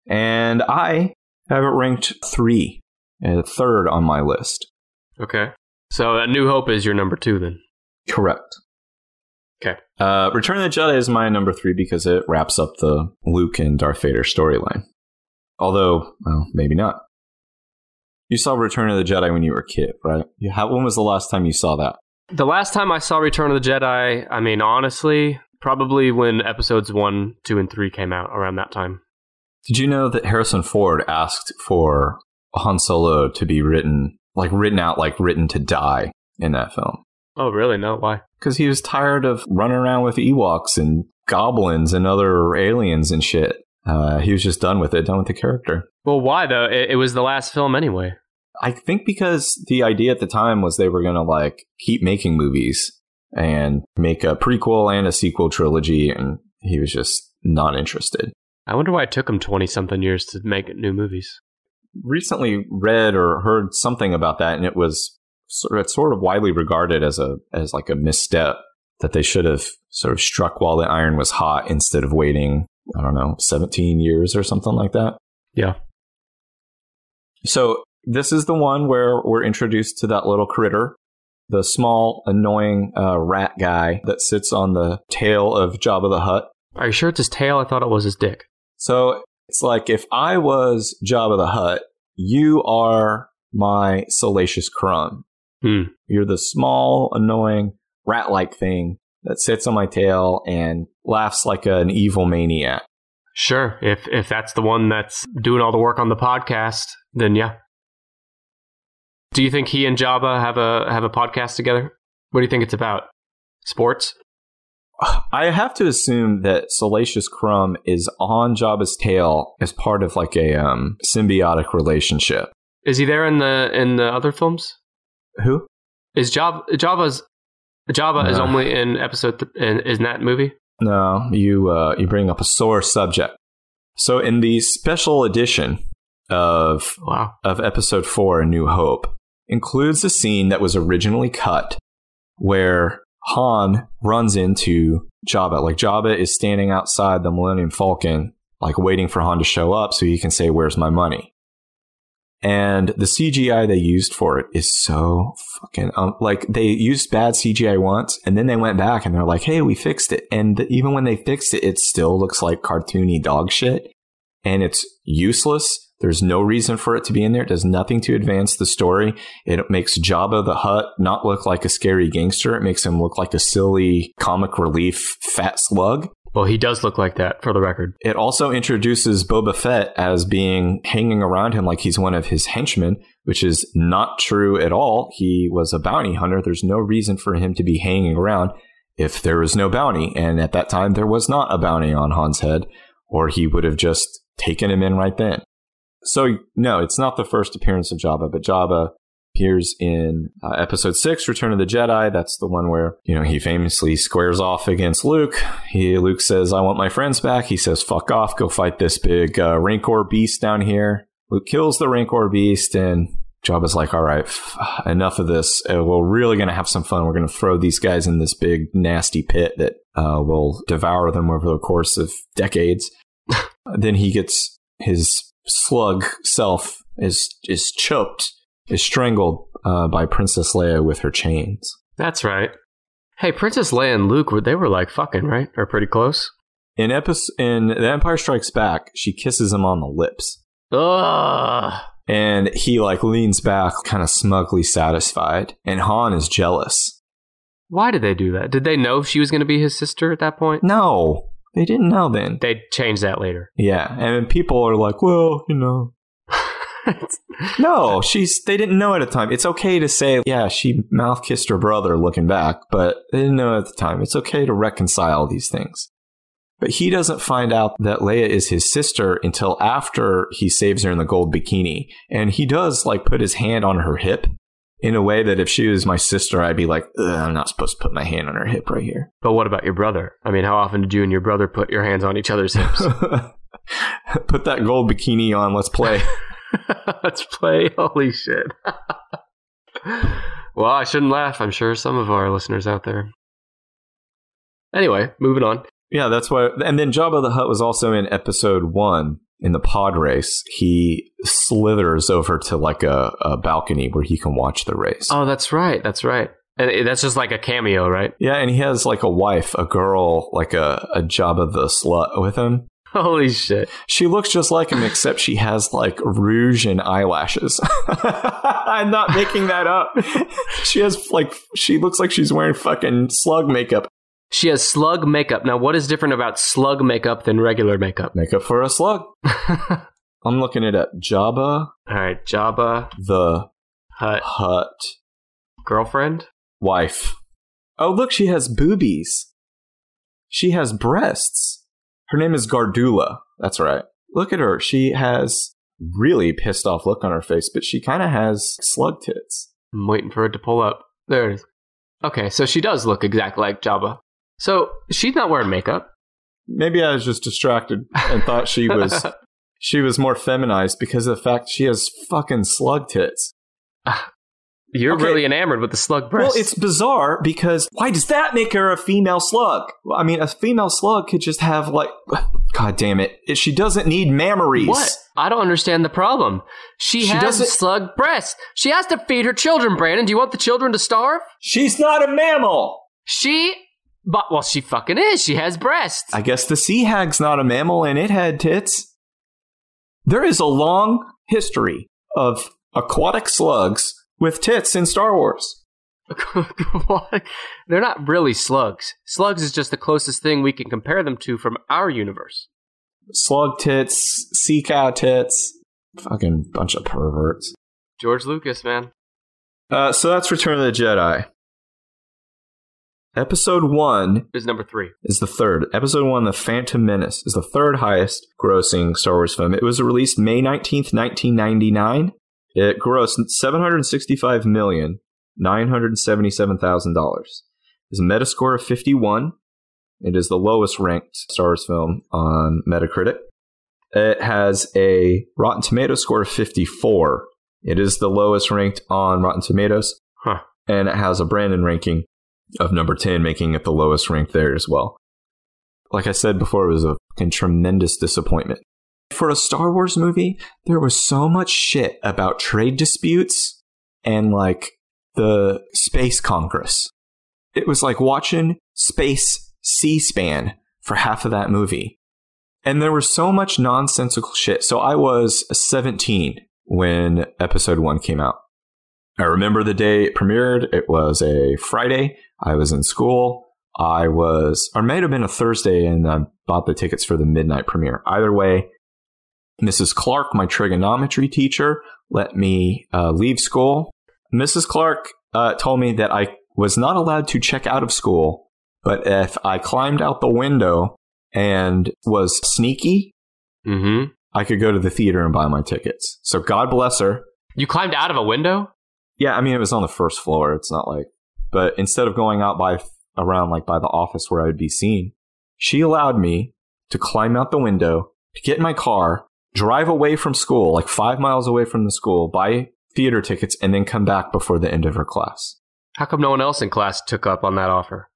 [SPEAKER 2] and I have it ranked three, and third on my list.
[SPEAKER 1] Okay. So New Hope is your number two then.
[SPEAKER 2] Correct.
[SPEAKER 1] Okay.
[SPEAKER 2] Uh, Return of the Jedi is my number three because it wraps up the Luke and Darth Vader storyline. Although, well, maybe not. You saw Return of the Jedi when you were a kid, right? You, how, when was the last time you saw that?
[SPEAKER 1] The last time I saw Return of the Jedi, I mean, honestly, probably when episodes one, two, and three came out around that time.
[SPEAKER 2] Did you know that Harrison Ford asked for Han Solo to be written, like written out, like written to die in that film?
[SPEAKER 1] Oh, really? No, why?
[SPEAKER 2] Because he was tired of running around with Ewoks and goblins and other aliens and shit. Uh, he was just done with it, done with the character.
[SPEAKER 1] Well, why though? It, it was the last film anyway.
[SPEAKER 2] I think because the idea at the time was they were going to like keep making movies and make a prequel and a sequel trilogy, and he was just not interested.
[SPEAKER 1] I wonder why it took him twenty something years to make new movies.
[SPEAKER 2] Recently read or heard something about that, and it was sort of, it's sort of widely regarded as a as like a misstep that they should have sort of struck while the iron was hot instead of waiting. I don't know, seventeen years or something like that.
[SPEAKER 1] Yeah.
[SPEAKER 2] So this is the one where we're introduced to that little critter, the small, annoying uh, rat guy that sits on the tail of Jabba the Hutt.
[SPEAKER 1] Are you sure it's his tail? I thought it was his dick.
[SPEAKER 2] So it's like if I was Jabba the Hutt, you are my salacious crumb.
[SPEAKER 1] Hmm.
[SPEAKER 2] You're the small, annoying, rat like thing that sits on my tail and laughs like an evil maniac.
[SPEAKER 1] Sure. If if that's the one that's doing all the work on the podcast, then yeah. Do you think he and Jabba have a have a podcast together? What do you think it's about? Sports?
[SPEAKER 2] I have to assume that Salacious Crumb is on Jabba's tail as part of like a um, symbiotic relationship.
[SPEAKER 1] Is he there in the in the other films?
[SPEAKER 2] Who?
[SPEAKER 1] Is Jabba Jabba's Jabba is only in episode th- in, in that movie?
[SPEAKER 2] No, you uh, you bring up a sore subject. So in the special edition of
[SPEAKER 1] Wow.
[SPEAKER 2] of episode 4 A New Hope includes a scene that was originally cut where Han runs into Jabba. Like Jabba is standing outside the Millennium Falcon like waiting for Han to show up so he can say where's my money. And the CGI they used for it is so fucking um, like they used bad CGI once and then they went back and they're like, "Hey, we fixed it." And even when they fixed it, it still looks like cartoony dog shit and it's useless. There's no reason for it to be in there. It does nothing to advance the story. It makes Jabba the Hutt not look like a scary gangster. It makes him look like a silly comic relief fat slug.
[SPEAKER 1] Well, he does look like that for the record.
[SPEAKER 2] It also introduces Boba Fett as being hanging around him like he's one of his henchmen, which is not true at all. He was a bounty hunter. There's no reason for him to be hanging around if there was no bounty. And at that time, there was not a bounty on Han's head, or he would have just taken him in right then. So, no, it's not the first appearance of Jabba, but Jabba appears in uh, episode 6 return of the jedi that's the one where you know he famously squares off against luke he luke says i want my friends back he says fuck off go fight this big uh, rancor beast down here luke kills the rancor beast and Jabba's like, all right, f- enough of this. Uh, we're really going to have some fun. We're going to throw these guys in this big, nasty pit that uh, will devour them over the course of decades. then he gets his slug self is is choked, is strangled uh, by Princess Leia with her chains.
[SPEAKER 1] That's right. Hey, Princess Leia and Luke, they were like fucking right, or pretty close.
[SPEAKER 2] In episode in The Empire Strikes Back, she kisses him on the lips,
[SPEAKER 1] Ugh.
[SPEAKER 2] and he like leans back, kind of smugly satisfied, and Han is jealous.
[SPEAKER 1] Why did they do that? Did they know she was going to be his sister at that point?
[SPEAKER 2] No, they didn't know then.
[SPEAKER 1] They changed that later.
[SPEAKER 2] Yeah, and people are like, well, you know. No, she's. They didn't know at the time. It's okay to say, yeah, she mouth kissed her brother looking back, but they didn't know at the time. It's okay to reconcile these things. But he doesn't find out that Leia is his sister until after he saves her in the gold bikini, and he does like put his hand on her hip in a way that if she was my sister, I'd be like, I'm not supposed to put my hand on her hip right here.
[SPEAKER 1] but what about your brother? I mean, how often did you and your brother put your hands on each other's hips?
[SPEAKER 2] put that gold bikini on. Let's play.
[SPEAKER 1] Let's play. Holy shit. well, I shouldn't laugh. I'm sure some of our listeners out there. Anyway, moving on.
[SPEAKER 2] Yeah, that's why. And then Jabba the Hutt was also in episode one in the pod race. He slithers over to like a, a balcony where he can watch the race.
[SPEAKER 1] Oh, that's right. That's right. And that's just like a cameo, right?
[SPEAKER 2] Yeah, and he has like a wife, a girl, like a, a Jabba the slut with him.
[SPEAKER 1] Holy shit.
[SPEAKER 2] She looks just like him, except she has like rouge and eyelashes. I'm not making that up. She has like, she looks like she's wearing fucking slug makeup.
[SPEAKER 1] She has slug makeup. Now, what is different about slug makeup than regular makeup?
[SPEAKER 2] Makeup for a slug. I'm looking it up. Jabba All
[SPEAKER 1] right, Jabba,
[SPEAKER 2] the
[SPEAKER 1] Hut,
[SPEAKER 2] Hut
[SPEAKER 1] girlfriend.
[SPEAKER 2] wife. Oh, look, she has boobies. She has breasts. Her name is Gardulla. That's right. Look at her. She has really pissed off look on her face, but she kind of has slug tits.
[SPEAKER 1] I'm waiting for it to pull up. There it is. Okay, so she does look exactly like Jabba. So she's not wearing makeup.
[SPEAKER 2] Maybe I was just distracted and thought she was she was more feminized because of the fact she has fucking slug tits.
[SPEAKER 1] Ah, You're
[SPEAKER 2] Okay.
[SPEAKER 1] really enamored with the slug breast.
[SPEAKER 2] Well, it's bizarre because why does that make her a female slug? I mean, a female slug could just have like, god damn it, she doesn't need mammaries.
[SPEAKER 1] What? I don't understand the problem. She,
[SPEAKER 2] She
[SPEAKER 1] has
[SPEAKER 2] doesn't-
[SPEAKER 1] slug breasts. She has to feed her children, Brandon. Do you want the children to starve?
[SPEAKER 2] She's not a mammal.
[SPEAKER 1] She, but well, she fucking is. She has breasts.
[SPEAKER 2] I guess the sea hag's not a mammal and it had tits. There is a long history of aquatic slugs with tits in Star Wars.
[SPEAKER 1] They're not really slugs. Slugs is just the closest thing we can compare them to from our universe.
[SPEAKER 2] Slug tits, sea cow tits. Fucking bunch of perverts.
[SPEAKER 1] George Lucas, man.
[SPEAKER 2] Uh, so that's Return of the Jedi. Episode 1
[SPEAKER 1] Is number three.
[SPEAKER 2] is the third. Episode 1, The Phantom Menace, is the third highest grossing Star Wars film. It was released May 19th, 1999. Uh, it grossed $765,977,000. It's a Metascore of 51. It is the lowest ranked Star Wars film on Metacritic. It has a Rotten Tomato score of 54. It is the lowest ranked on Rotten Tomatoes.
[SPEAKER 1] Huh.
[SPEAKER 2] And it has a Brandon ranking of number 10, making it the lowest ranked there as well. Like I said before, it was a tremendous disappointment. For a Star Wars movie, there was so much shit about trade disputes and like the Space Congress. It was like watching Space C SPAN for half of that movie. And there was so much nonsensical shit. So I was 17 when episode one came out. I remember the day it premiered. It was a Friday. I was in school. I was, or it might have been a Thursday, and I bought the tickets for the midnight premiere. Either way, Mrs. Clark, my trigonometry teacher, let me uh, leave school. Mrs. Clark uh, told me that I was not allowed to check out of school, but if I climbed out the window and was sneaky,
[SPEAKER 1] Mm-hmm.
[SPEAKER 2] I could go to the theater and buy my tickets. So God bless her.
[SPEAKER 1] You climbed out of a window?
[SPEAKER 2] Yeah, I mean it was on the first floor. It's not like, but instead of going out by around like by the office where I would be seen, she allowed me to climb out the window, to get in my car, drive away from school, like five miles away from the school, buy theater tickets, and then come back before the end of her class.
[SPEAKER 1] How come no one else in class took up on that offer?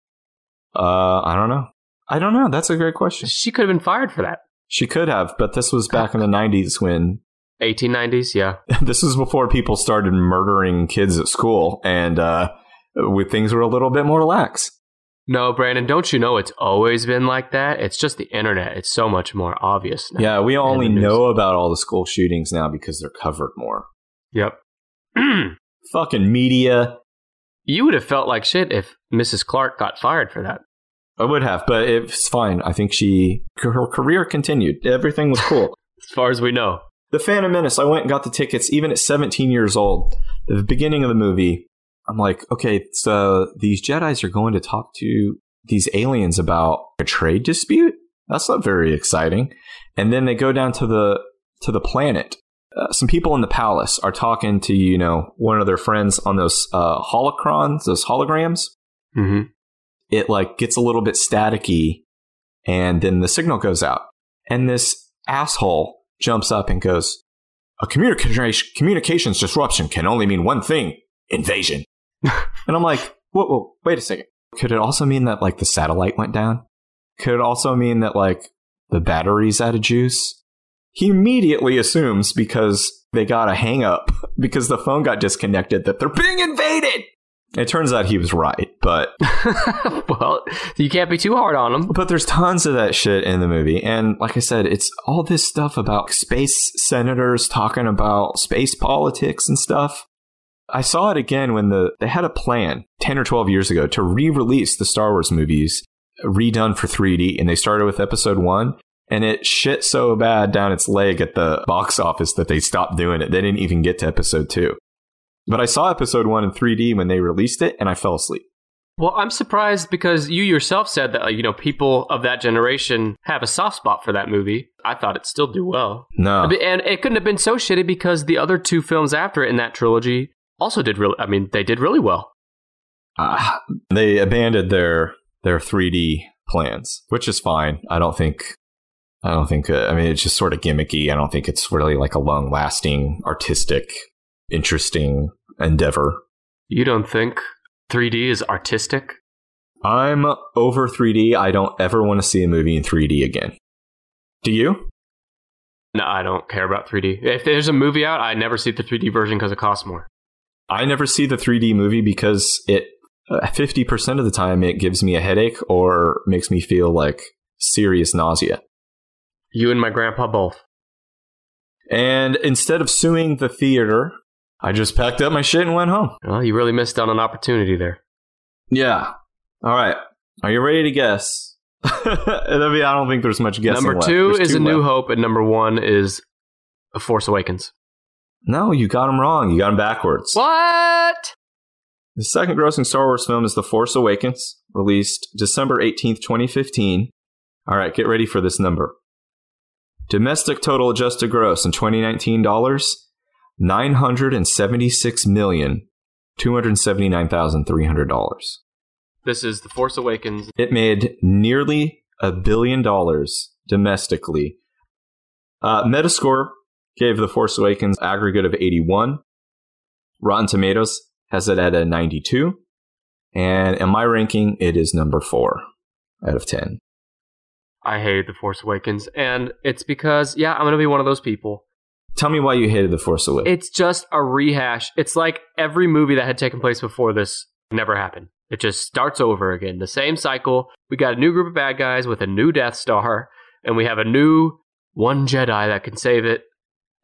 [SPEAKER 2] Uh, I don't know. I don't know. That's a great question.
[SPEAKER 1] She could have been fired for that.
[SPEAKER 2] She could have, but this was back in the '90s when
[SPEAKER 1] 1890s, yeah.
[SPEAKER 2] this was before people started murdering kids at school, and uh, things were a little bit more lax.
[SPEAKER 1] No, Brandon, don't you know it's always been like that? It's just the internet. It's so much more obvious. Now.
[SPEAKER 2] Yeah, we only know about all the school shootings now because they're covered more.
[SPEAKER 1] Yep.
[SPEAKER 2] Fucking media.
[SPEAKER 1] You would have felt like shit if Mrs. Clark got fired for that.
[SPEAKER 2] I would have, but it's fine. I think she her career continued. Everything was cool.
[SPEAKER 1] as far as we know.
[SPEAKER 2] The Phantom Menace, I went and got the tickets even at 17 years old. the beginning of the movie, I'm like, okay, so these Jedi's are going to talk to these aliens about a trade dispute. That's not very exciting. And then they go down to the to the planet. Uh, some people in the palace are talking to you know one of their friends on those uh, holocrons, those holograms.
[SPEAKER 1] Mm-hmm.
[SPEAKER 2] It like gets a little bit staticky, and then the signal goes out, and this asshole jumps up and goes, "A communication communications disruption can only mean one thing: invasion." and I'm like, whoa, whoa, wait a second. Could it also mean that like the satellite went down? Could it also mean that like the battery's out of juice? He immediately assumes because they got a hang up because the phone got disconnected that they're being invaded. It turns out he was right, but
[SPEAKER 1] well, you can't be too hard on him.
[SPEAKER 2] But there's tons of that shit in the movie, and like I said, it's all this stuff about space senators talking about space politics and stuff. I saw it again when the they had a plan 10 or 12 years ago to re-release the Star Wars movies redone for 3D and they started with episode 1 and it shit so bad down its leg at the box office that they stopped doing it. They didn't even get to episode 2. But I saw episode 1 in 3D when they released it and I fell asleep.
[SPEAKER 1] Well, I'm surprised because you yourself said that uh, you know people of that generation have a soft spot for that movie. I thought it'd still do well.
[SPEAKER 2] No,
[SPEAKER 1] and it couldn't have been so shitty because the other two films after it in that trilogy also did really. I mean, they did really well.
[SPEAKER 2] Uh, they abandoned their their 3D plans, which is fine. I don't think. I don't think. Uh, I mean, it's just sort of gimmicky. I don't think it's really like a long lasting, artistic, interesting endeavor.
[SPEAKER 1] You don't think 3D is artistic?
[SPEAKER 2] I'm over 3D. I don't ever want to see a movie in 3D again. Do you?
[SPEAKER 1] No, I don't care about 3D. If there's a movie out, I never see the 3D version because it costs more.
[SPEAKER 2] I never see the 3D movie because it uh, 50% of the time it gives me a headache or makes me feel like serious nausea.
[SPEAKER 1] You and my grandpa both.
[SPEAKER 2] And instead of suing the theater, I just packed up my shit and went home.
[SPEAKER 1] Well, you really missed out on an opportunity there.
[SPEAKER 2] Yeah. All right. Are you ready to guess? I don't think there's much guessing.
[SPEAKER 1] Number two is A New Hope, and number one is A Force Awakens.
[SPEAKER 2] No, you got them wrong. You got them backwards.
[SPEAKER 1] What?
[SPEAKER 2] The second grossing Star Wars film is The Force Awakens, released December 18th, 2015. All right, get ready for this number. Domestic total adjusted gross in 2019 dollars, nine hundred and seventy-six million two hundred seventy-nine thousand three hundred dollars.
[SPEAKER 1] This is The Force Awakens.
[SPEAKER 2] It made nearly a billion dollars domestically. Uh, Metascore gave The Force Awakens aggregate of 81. Rotten Tomatoes has it at a 92. And in my ranking, it is number four out of 10.
[SPEAKER 1] I hated The Force Awakens. And it's because, yeah, I'm going to be one of those people.
[SPEAKER 2] Tell me why you hated The Force Awakens.
[SPEAKER 1] It's just a rehash. It's like every movie that had taken place before this never happened. It just starts over again. The same cycle. We got a new group of bad guys with a new Death Star, and we have a new one Jedi that can save it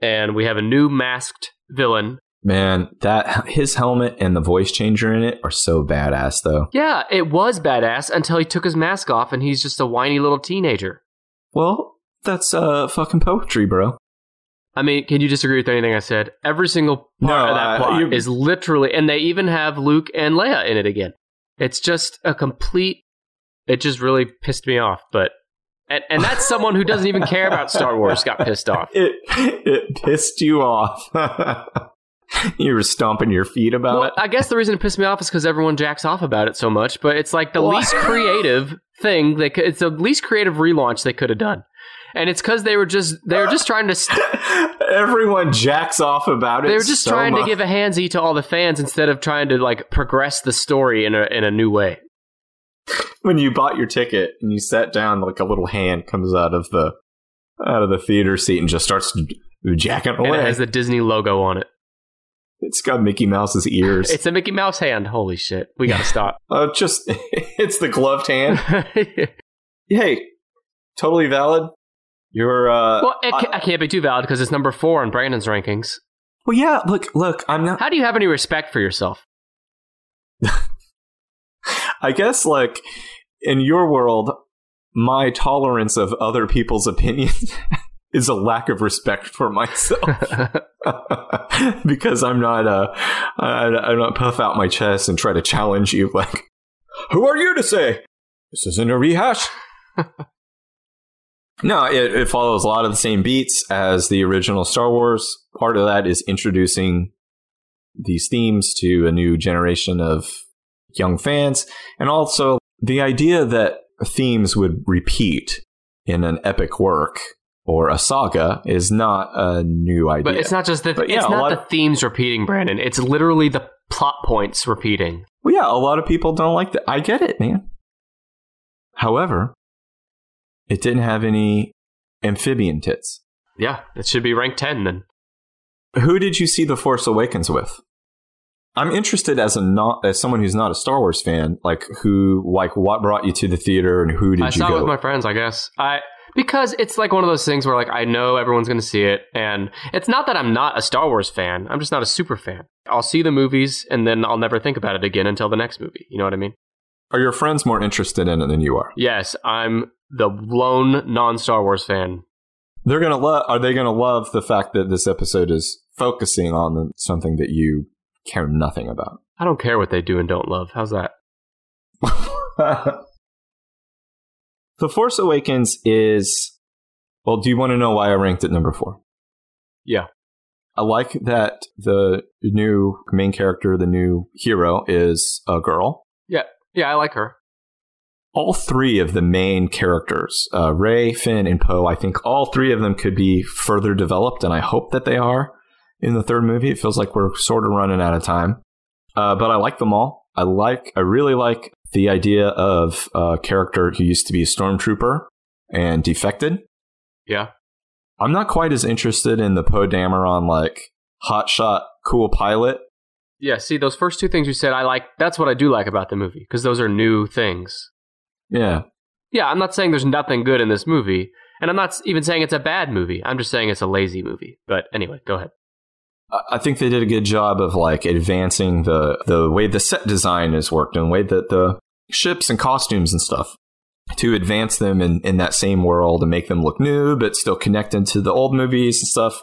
[SPEAKER 1] and we have a new masked villain.
[SPEAKER 2] Man, that his helmet and the voice changer in it are so badass though.
[SPEAKER 1] Yeah, it was badass until he took his mask off and he's just a whiny little teenager.
[SPEAKER 2] Well, that's uh fucking poetry, bro.
[SPEAKER 1] I mean, can you disagree with anything I said? Every single part no, of that uh, plot is literally, and they even have Luke and Leia in it again. It's just a complete. It just really pissed me off, but and, and that's someone who doesn't even care about Star Wars got pissed off.
[SPEAKER 2] It, it pissed you off. you were stomping your feet about well, it.
[SPEAKER 1] I guess the reason it pissed me off is because everyone jacks off about it so much. But it's like the what? least creative thing. They could, it's the least creative relaunch they could have done, and it's because they were just they were just trying to. St-
[SPEAKER 2] everyone jacks off about it.
[SPEAKER 1] They were just
[SPEAKER 2] so
[SPEAKER 1] trying
[SPEAKER 2] much.
[SPEAKER 1] to give a handsy to all the fans instead of trying to like progress the story in a in a new way
[SPEAKER 2] when you bought your ticket and you sat down, like a little hand comes out of the out of the theater seat and just starts jacking away.
[SPEAKER 1] And it has the Disney logo on it.
[SPEAKER 2] It's got Mickey Mouse's ears.
[SPEAKER 1] It's a Mickey Mouse hand. Holy shit. We gotta stop.
[SPEAKER 2] Uh, just it's the gloved hand. hey, totally valid. You're uh
[SPEAKER 1] well, it ca- I, can't be too valid because it's number four in Brandon's rankings.
[SPEAKER 2] Well, yeah. Look, look. I'm not.
[SPEAKER 1] How do you have any respect for yourself?
[SPEAKER 2] I guess, like in your world, my tolerance of other people's opinions is a lack of respect for myself. Because I'm not uh I, I don't puff out my chest and try to challenge you like who are you to say? This isn't a rehash. No it, it follows a lot of the same beats as the original Star Wars. Part of that is introducing these themes to a new generation of young fans and also the idea that themes would repeat in an epic work or a saga is not a new idea.
[SPEAKER 1] But it's not just the but it's not the of, themes repeating, Brandon. It's literally the plot points repeating.
[SPEAKER 2] Well, yeah, a lot of people don't like that. I get it, man. However, it didn't have any amphibian tits.
[SPEAKER 1] Yeah, it should be ranked 10 then.
[SPEAKER 2] Who did you see The Force Awakens with? I'm interested as a not as someone who's not a Star Wars fan, like who like what brought you to the theater and who did you
[SPEAKER 1] I
[SPEAKER 2] you
[SPEAKER 1] saw
[SPEAKER 2] go
[SPEAKER 1] it with my friends, I guess. I because it's like one of those things where like I know everyone's going to see it and it's not that I'm not a Star Wars fan. I'm just not a super fan. I'll see the movies and then I'll never think about it again until the next movie. You know what I mean?
[SPEAKER 2] Are your friends more interested in it than you are?
[SPEAKER 1] Yes, I'm the lone non-Star Wars fan.
[SPEAKER 2] They're going to love are they going to love the fact that this episode is focusing on something that you care nothing about?
[SPEAKER 1] I don't care what they do and don't love. How's that?
[SPEAKER 2] The Force Awakens is. Well, do you want to know why I ranked it number four?
[SPEAKER 1] Yeah.
[SPEAKER 2] I like that the new main character, the new hero, is a girl.
[SPEAKER 1] Yeah. Yeah, I like her.
[SPEAKER 2] All three of the main characters, uh, Rey, Finn, and Poe, I think all three of them could be further developed, and I hope that they are in the third movie. It feels like we're sort of running out of time. Uh, but I like them all. I like, I really like the idea of a character who used to be a stormtrooper and defected.
[SPEAKER 1] Yeah.
[SPEAKER 2] I'm not quite as interested in the Poe Dameron like hotshot cool pilot.
[SPEAKER 1] Yeah, see those first two things you said I like that's what I do like about the movie because those are new things.
[SPEAKER 2] Yeah.
[SPEAKER 1] Yeah, I'm not saying there's nothing good in this movie, and I'm not even saying it's a bad movie. I'm just saying it's a lazy movie. But anyway, go ahead.
[SPEAKER 2] I think they did a good job of like advancing the the way the set design is worked and the way that the ships and costumes and stuff to advance them in, in that same world and make them look new but still connect into the old movies and stuff.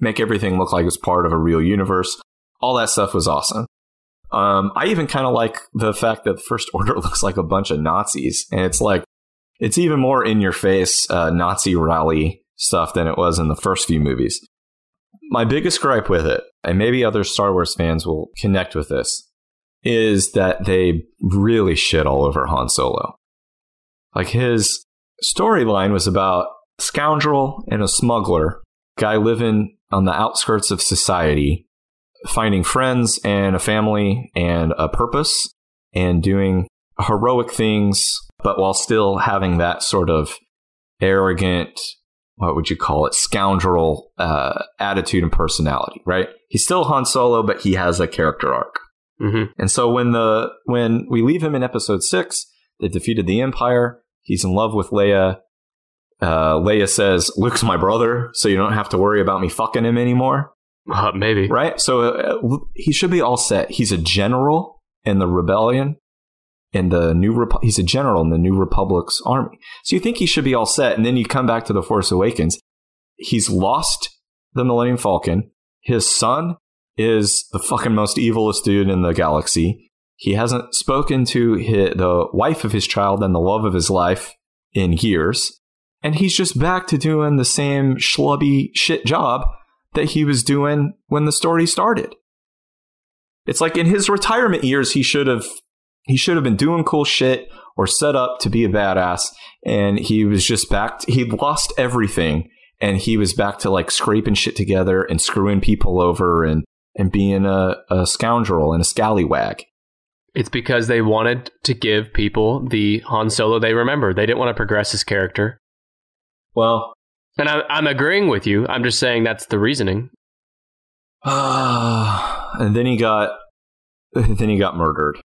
[SPEAKER 2] Make everything look like it's part of a real universe. All that stuff was awesome. Um, I even kind of like the fact that the First Order looks like a bunch of Nazis, and it's like it's even more in your face uh, Nazi rally stuff than it was in the first few movies. My biggest gripe with it, and maybe other Star Wars fans will connect with this, is that they really shit all over Han Solo. Like his storyline was about a scoundrel and a smuggler, guy living on the outskirts of society, finding friends and a family and a purpose and doing heroic things, but while still having that sort of arrogant, what would you call it, scoundrel uh, attitude and personality, right? He's still Han Solo, but he has a character arc.
[SPEAKER 1] Mm-hmm.
[SPEAKER 2] And so when the when we leave him in Episode Six, they defeated the Empire. He's in love with Leia. Uh, Leia says, "Luke's my brother, so you don't have to worry about me fucking him anymore."
[SPEAKER 1] Uh, maybe
[SPEAKER 2] right. So uh, he should be all set. He's a general in the rebellion in the new Repu- he's a general in the new republic's army. So you think he should be all set and then you come back to the force awakens. He's lost the millennium falcon. His son is the fucking most evilest dude in the galaxy. He hasn't spoken to his, the wife of his child and the love of his life in years. And he's just back to doing the same schlubby shit job that he was doing when the story started. It's like in his retirement years he should have he should have been doing cool shit or set up to be a badass and he was just back to, he lost everything and he was back to like scraping shit together and screwing people over and and being a, a scoundrel and a scallywag
[SPEAKER 1] it's because they wanted to give people the Han Solo they remember. They didn't want to progress his character.
[SPEAKER 2] Well,
[SPEAKER 1] and I, I'm agreeing with you. I'm just saying that's the reasoning.
[SPEAKER 2] Uh, and then he got then he got murdered.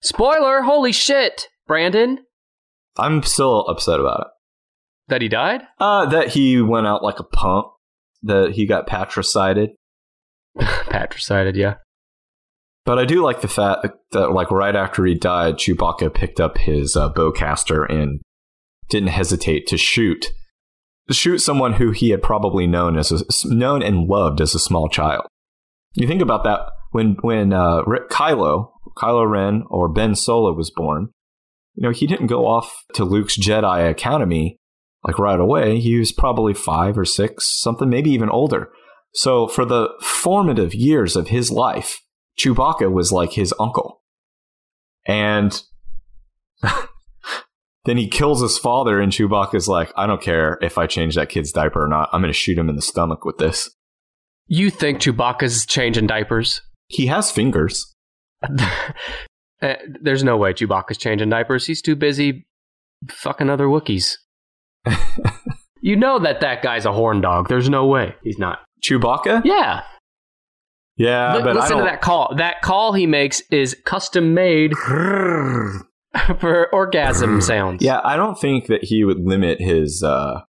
[SPEAKER 1] Spoiler! Holy shit, Brandon.
[SPEAKER 2] I'm still upset about it.
[SPEAKER 1] That he died?
[SPEAKER 2] Uh, that he went out like a pump. That he got patricided.
[SPEAKER 1] Patricided, yeah.
[SPEAKER 2] But I do like the fact that, that, like, right after he died, Chewbacca picked up his uh, bowcaster and didn't hesitate to shoot, shoot someone who he had probably known as a, known and loved as a small child. You think about that when when uh, Rick Kylo, Kylo Ren, or Ben Solo was born. You know, he didn't go off to Luke's Jedi Academy like right away. He was probably five or six, something, maybe even older. So for the formative years of his life, Chewbacca was like his uncle. And then he kills his father, and Chewbacca's like, I don't care if I change that kid's diaper or not. I'm going to shoot him in the stomach with this.
[SPEAKER 1] You think Chewbacca's changing diapers?
[SPEAKER 2] He has fingers.
[SPEAKER 1] Eh, there's no way Chewbacca's changing diapers. He's too busy fucking other Wookiees. you know that that guy's a horn dog. There's no way he's not.
[SPEAKER 2] Chewbacca?
[SPEAKER 1] Yeah.
[SPEAKER 2] Yeah,
[SPEAKER 1] L-
[SPEAKER 2] but
[SPEAKER 1] listen to that call. That call he makes is custom made for orgasm sounds.
[SPEAKER 2] Yeah, I don't think that he would limit his uh,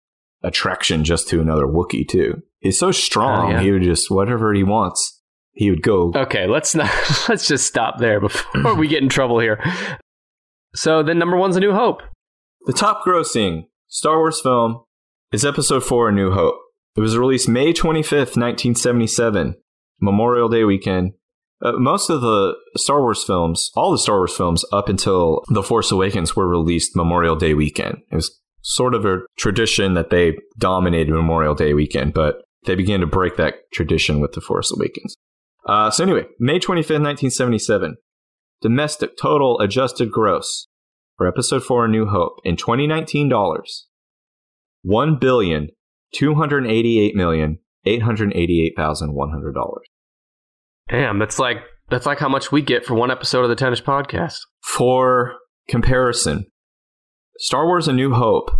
[SPEAKER 2] attraction just to another Wookiee. Too, he's so strong.
[SPEAKER 1] Oh, yeah.
[SPEAKER 2] He would just whatever he wants. He would go.
[SPEAKER 1] Okay, let's not let's just stop there before we get in trouble here. So then number one's A New Hope.
[SPEAKER 2] The top grossing Star Wars film is Episode 4 A New Hope. It was released May 25th, 1977, Memorial Day weekend. Uh, most of the Star Wars films, all the Star Wars films up until The Force Awakens, were released Memorial Day weekend. It was sort of a tradition that they dominated Memorial Day weekend, but they began to break that tradition with The Force Awakens. Uh, so, anyway, May 25th, 1977, domestic total adjusted gross for episode 4 A New Hope in 2019 dollars one billion two hundred eighty eight million eight hundred eighty eight thousand one hundred dollars.
[SPEAKER 1] Damn, that's like that's like how much we get for one episode of the Tenish Podcast.
[SPEAKER 2] For comparison, Star Wars A New Hope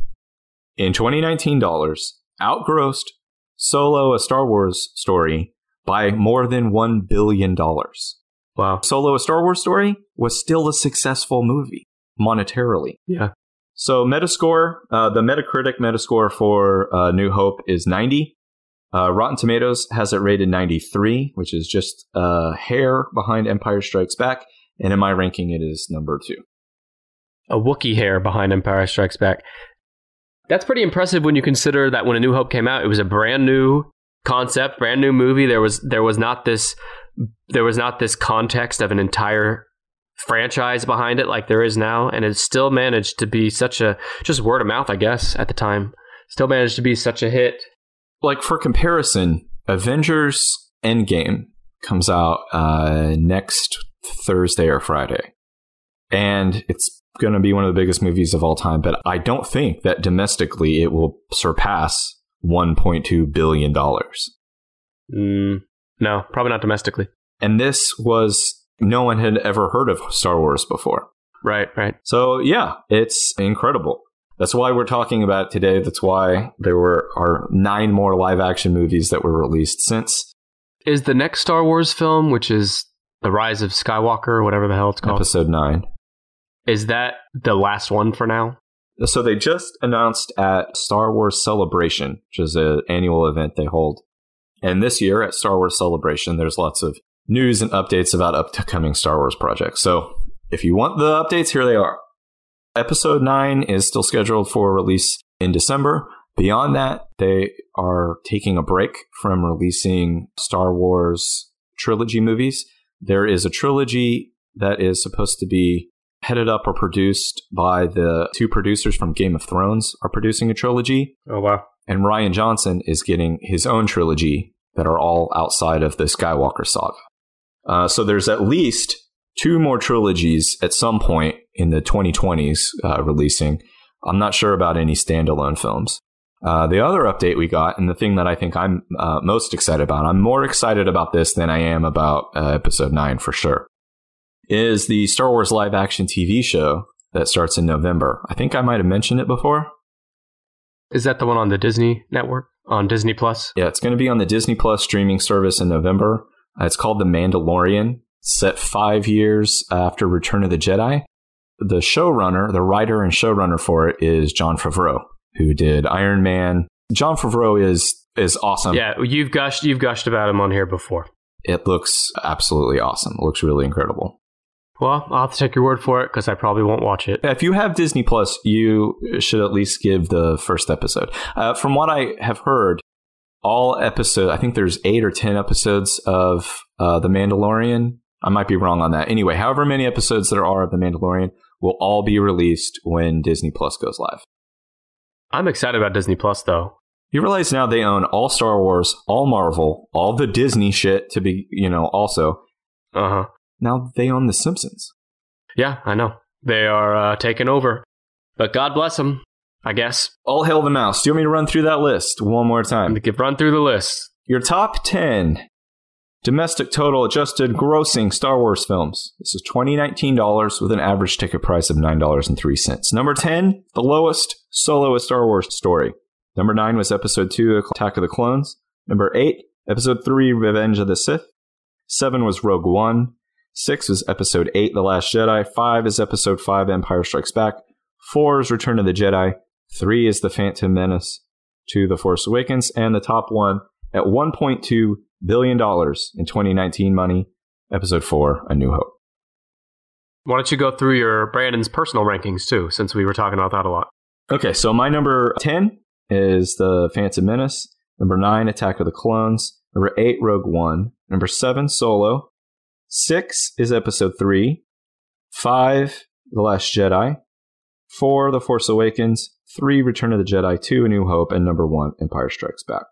[SPEAKER 2] in 2019 dollars outgrossed Solo a Star Wars story by more than 1 billion dollars.
[SPEAKER 1] Wow.
[SPEAKER 2] Solo a Star Wars story was still a successful movie monetarily.
[SPEAKER 1] Yeah.
[SPEAKER 2] So Metascore, uh, the Metacritic Metascore for uh, New Hope is 90. Uh, Rotten Tomatoes has it rated 93, which is just a hair behind Empire Strikes Back. And in my ranking, it is number two.
[SPEAKER 1] A Wookiee hair behind Empire Strikes Back. That's pretty impressive when you consider that when A New Hope came out, it was a brand new concept, brand new movie. There was there was not this there was not this context of an entire franchise behind it like there is now, and it still managed to be such a just word of mouth, I guess, at the time. Still managed to be such a hit.
[SPEAKER 2] Like for comparison, Avengers Endgame comes out uh, next Thursday or Friday, and it's going to be one of the biggest movies of all time. But I don't think that domestically it will surpass 1.2 billion dollars.
[SPEAKER 1] Mm, no, probably not domestically.
[SPEAKER 2] And this was no one had ever heard of Star Wars before.
[SPEAKER 1] Right, right.
[SPEAKER 2] So yeah, it's incredible. That's why we're talking about it today. That's why there were are nine more live action movies that were released since
[SPEAKER 1] Is the next Star Wars film, which is The Rise of Skywalker, or whatever the hell it's called,
[SPEAKER 2] episode nine.
[SPEAKER 1] is that the last one for now?
[SPEAKER 2] So they just announced at Star Wars Celebration, which is an annual event they hold. And this year at Star Wars Celebration, there's lots of news and updates about upcoming Star Wars projects. So if you want the updates, here they are. Episode 9 is still scheduled for release in December. Beyond that, they are taking a break from releasing Star Wars trilogy movies. There is a trilogy that is supposed to be headed up or produced by the two producers from Game of Thrones are producing a trilogy
[SPEAKER 1] Oh wow.
[SPEAKER 2] and Rian Johnson is getting his own trilogy that are all outside of the Skywalker saga. Uh, so there's at least two more trilogies at some point in the 2020s uh, releasing. I'm not sure about any standalone films. Uh, the other update we got, and the thing that I think I'm uh, most excited about, I'm more excited about this than I am about uh, episode 9 for sure, is the Star Wars live action TV show that starts in November. I think I might have mentioned it before.
[SPEAKER 1] Is that the one on the Disney network? on Disney Plus.
[SPEAKER 2] Yeah, it's going to be on the Disney Plus streaming service in November. Uh, it's called The Mandalorian, set five years after Return of the Jedi. The showrunner, the writer and showrunner for it is Jon Favreau, who did Iron Man. Jon Favreau is is awesome.
[SPEAKER 1] Yeah, you've gushed you've gushed about him on here before.
[SPEAKER 2] It looks absolutely awesome. It looks really incredible.
[SPEAKER 1] Well, I'll have to take your word for it because I probably won't watch it.
[SPEAKER 2] If you have Disney Plus, you should at least give the first episode. Uh, from what I have heard, all episode I think there's eight or ten episodes of uh, The Mandalorian. I might be wrong on that. Anyway, however many episodes there are of The Mandalorian will all be released when Disney Plus goes live.
[SPEAKER 1] I'm excited about Disney Plus though.
[SPEAKER 2] You realize now they own all Star Wars, all Marvel, all the Disney shit to be, you know, also.
[SPEAKER 1] Uh huh.
[SPEAKER 2] Now they own The Simpsons.
[SPEAKER 1] Yeah, I know. They are uh, taking over. But God bless them, I guess.
[SPEAKER 2] All hail the mouse. Do you want me to run through that list one more time?
[SPEAKER 1] To get run through the list.
[SPEAKER 2] Your top 10 domestic total adjusted grossing Star Wars films. This is 2019 dollars with an average ticket price of $9.03. Number 10, the lowest solo a Star Wars story. Number 9 was episode 2 Attack of the Clones. Number 8, episode 3 Revenge of the Sith. 7 was Rogue One. 6 is episode 8 The Last Jedi. 5 is episode 5 Empire Strikes Back. 4 is Return of the Jedi. 3 is The Phantom Menace. 2 The Force Awakens and the top 1 at 1.2 billion dollars in 2019 money. Episode 4 A New Hope.
[SPEAKER 1] Why don't you go through your Brandon's personal rankings too, since we were talking about that a lot?
[SPEAKER 2] Okay, so my number 10 is The Phantom Menace. Number 9, Attack of the Clones. Number 8, Rogue One. Number 7, Solo. 6 is Episode 3. 5, The Last Jedi. 4, The Force Awakens. 3, Return of the Jedi. 2, A New Hope. And number 1, Empire Strikes Back.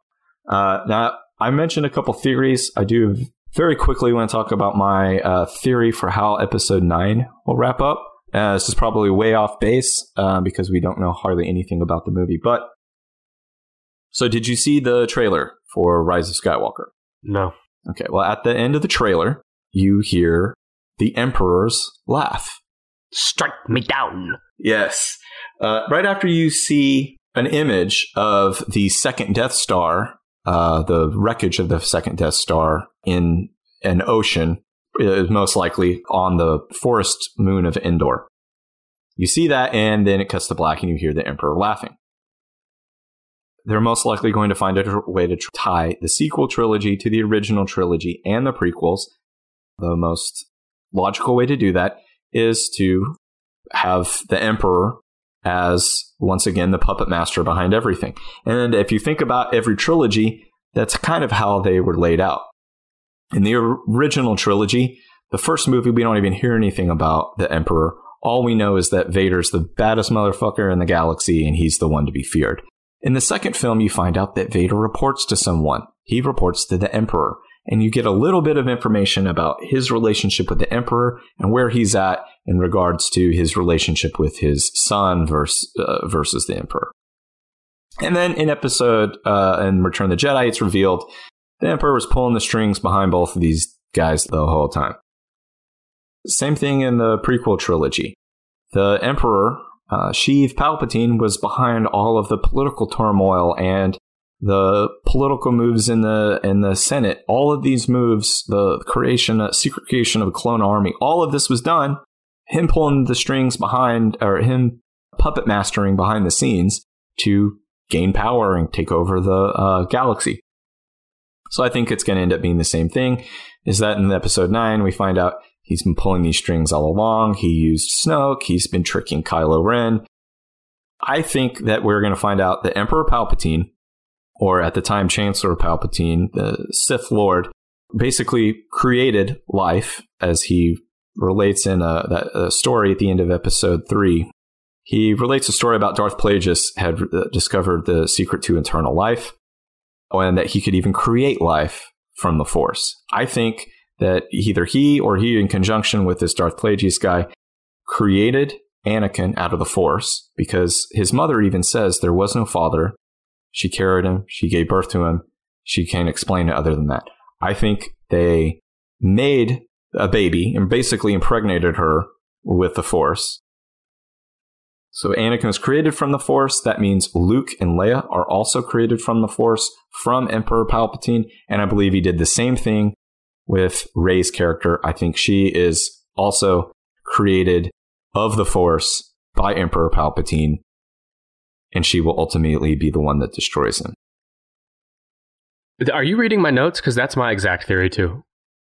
[SPEAKER 2] Uh, now, I mentioned a couple theories. I do very quickly want to talk about my uh, theory for how Episode 9 will wrap up. Uh, this is probably way off base uh, because we don't know hardly anything about the movie. But so, did you see the trailer for Rise of Skywalker?
[SPEAKER 1] No.
[SPEAKER 2] Okay. Well, at the end of the trailer, you hear the Emperor's laugh.
[SPEAKER 1] Strike me down.
[SPEAKER 2] Yes. Uh, right after you see an image of the second Death Star, uh, the wreckage of the second Death Star in an ocean, is most likely on the forest moon of Endor. You see that, and then it cuts to black, and you hear the Emperor laughing. They're most likely going to find a way to tie the sequel trilogy to the original trilogy and the prequels. The most logical way to do that is to have the Emperor as, once again, the puppet master behind everything. And if you think about every trilogy, that's kind of how they were laid out. In the original trilogy, the first movie, we don't even hear anything about the Emperor. All we know is that Vader's the baddest motherfucker in the galaxy and he's the one to be feared. In the second film, you find out that Vader reports to someone. He reports to the Emperor. And you get a little bit of information about his relationship with the Emperor and where he's at in regards to his relationship with his son versus, uh, versus the Emperor. And then in episode, uh, in Return of the Jedi, it's revealed the Emperor was pulling the strings behind both of these guys the whole time. Same thing in the prequel trilogy. The Emperor, uh, Sheev Palpatine, was behind all of the political turmoil and the political moves in the in the Senate. All of these moves, the creation, uh, secret creation of a clone army, all of this was done. Him pulling the strings behind, or him puppet mastering behind the scenes to gain power and take over the uh, galaxy. So I think it's going to end up being the same thing. Is that in episode nine we find out he's been pulling these strings all along. He used Snoke. He's been tricking Kylo Ren. I think that we're going to find out that Emperor Palpatine, or at the time Chancellor Palpatine, the Sith Lord, basically created life as he relates in a, that, a story at the end of episode three. He relates a story about Darth Plagueis had uh, discovered the secret to eternal life and that he could even create life from the Force. I think that either he or he, in conjunction with this Darth Plagueis guy, created Anakin out of the Force because his mother even says there was no father. She carried him, she gave birth to him. She can't explain it other than that. I think they made a baby and basically impregnated her with the Force. So Anakin was created from the Force. That means Luke and Leia are also created from the Force from Emperor Palpatine. And I believe he did the same thing with Rey's character. I think she is also created of the Force by Emperor Palpatine. And she will ultimately be the one that destroys him.
[SPEAKER 1] Are you reading my notes? Because that's my exact theory too.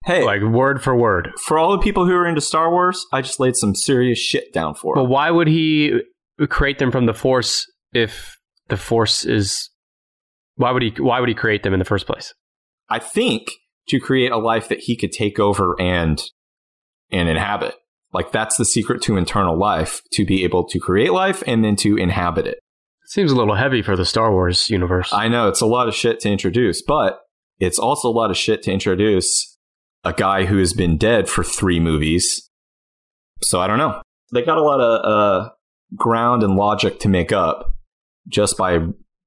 [SPEAKER 2] Hey,
[SPEAKER 1] Like word for word.
[SPEAKER 2] for all the people who are into Star Wars, I just laid some serious shit down for
[SPEAKER 1] it.
[SPEAKER 2] But
[SPEAKER 1] why would he uh, create them from the Force if the Force is? Why would he? Why would he create them in the first place?
[SPEAKER 2] I think to create a life that he could take over and and inhabit. Like that's the secret to internal life, to be able to create life and then to inhabit it.
[SPEAKER 1] Seems a little heavy for the Star Wars universe.
[SPEAKER 2] I know it's a lot of shit to introduce, but it's also a lot of shit to introduce a guy who has been dead for three movies. So I don't know. They got a lot of uh, ground and logic to make up just by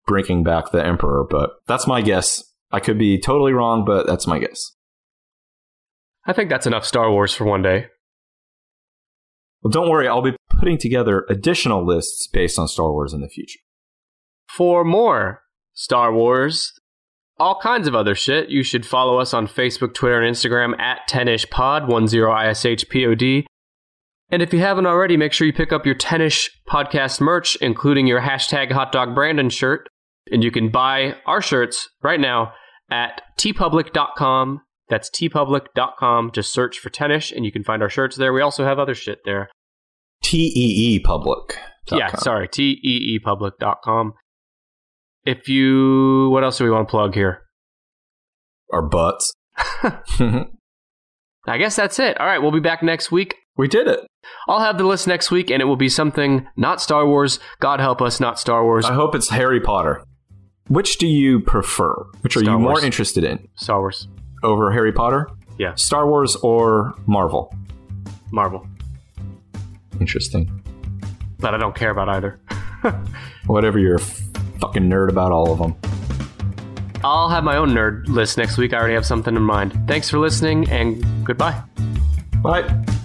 [SPEAKER 2] bringing back the Emperor, but that's my guess. I could be totally wrong, but that's my guess.
[SPEAKER 1] I think that's enough Star Wars for one day.
[SPEAKER 2] Well, don't worry, I'll be putting together additional lists based on Star Wars in the future.
[SPEAKER 1] For more Star Wars, all kinds of other shit, you should follow us on Facebook, Twitter, and Instagram at 10ishpod, 10ishpod. And if you haven't already, make sure you pick up your Tenish podcast merch, including your hashtag hotdog Brandon shirt. And you can buy our shirts right now at teepublic.com. That's teepublic.com. Just search for Tenish and you can find our shirts there. We also have other shit there.
[SPEAKER 2] T E E Public.
[SPEAKER 1] Yeah, sorry, teepublic.com. If you, what else do we want to plug here?
[SPEAKER 2] Our butts.
[SPEAKER 1] I guess that's it. All right, we'll be back next week.
[SPEAKER 2] we did it.
[SPEAKER 1] I'll have the list next week, and it will be something not Star Wars. God help us, not Star Wars.
[SPEAKER 2] I hope it's Harry Potter. Which do you prefer? Which are
[SPEAKER 1] Star
[SPEAKER 2] you more interested in?
[SPEAKER 1] Star Wars.
[SPEAKER 2] Over Harry Potter?
[SPEAKER 1] Yeah.
[SPEAKER 2] Star Wars or Marvel?
[SPEAKER 1] Marvel.
[SPEAKER 2] Interesting.
[SPEAKER 1] But I don't care about either.
[SPEAKER 2] Whatever you're a fucking nerd about all of them.
[SPEAKER 1] I'll have my own nerd list next week. I already have something in mind. Thanks for listening, and goodbye.
[SPEAKER 2] Bye.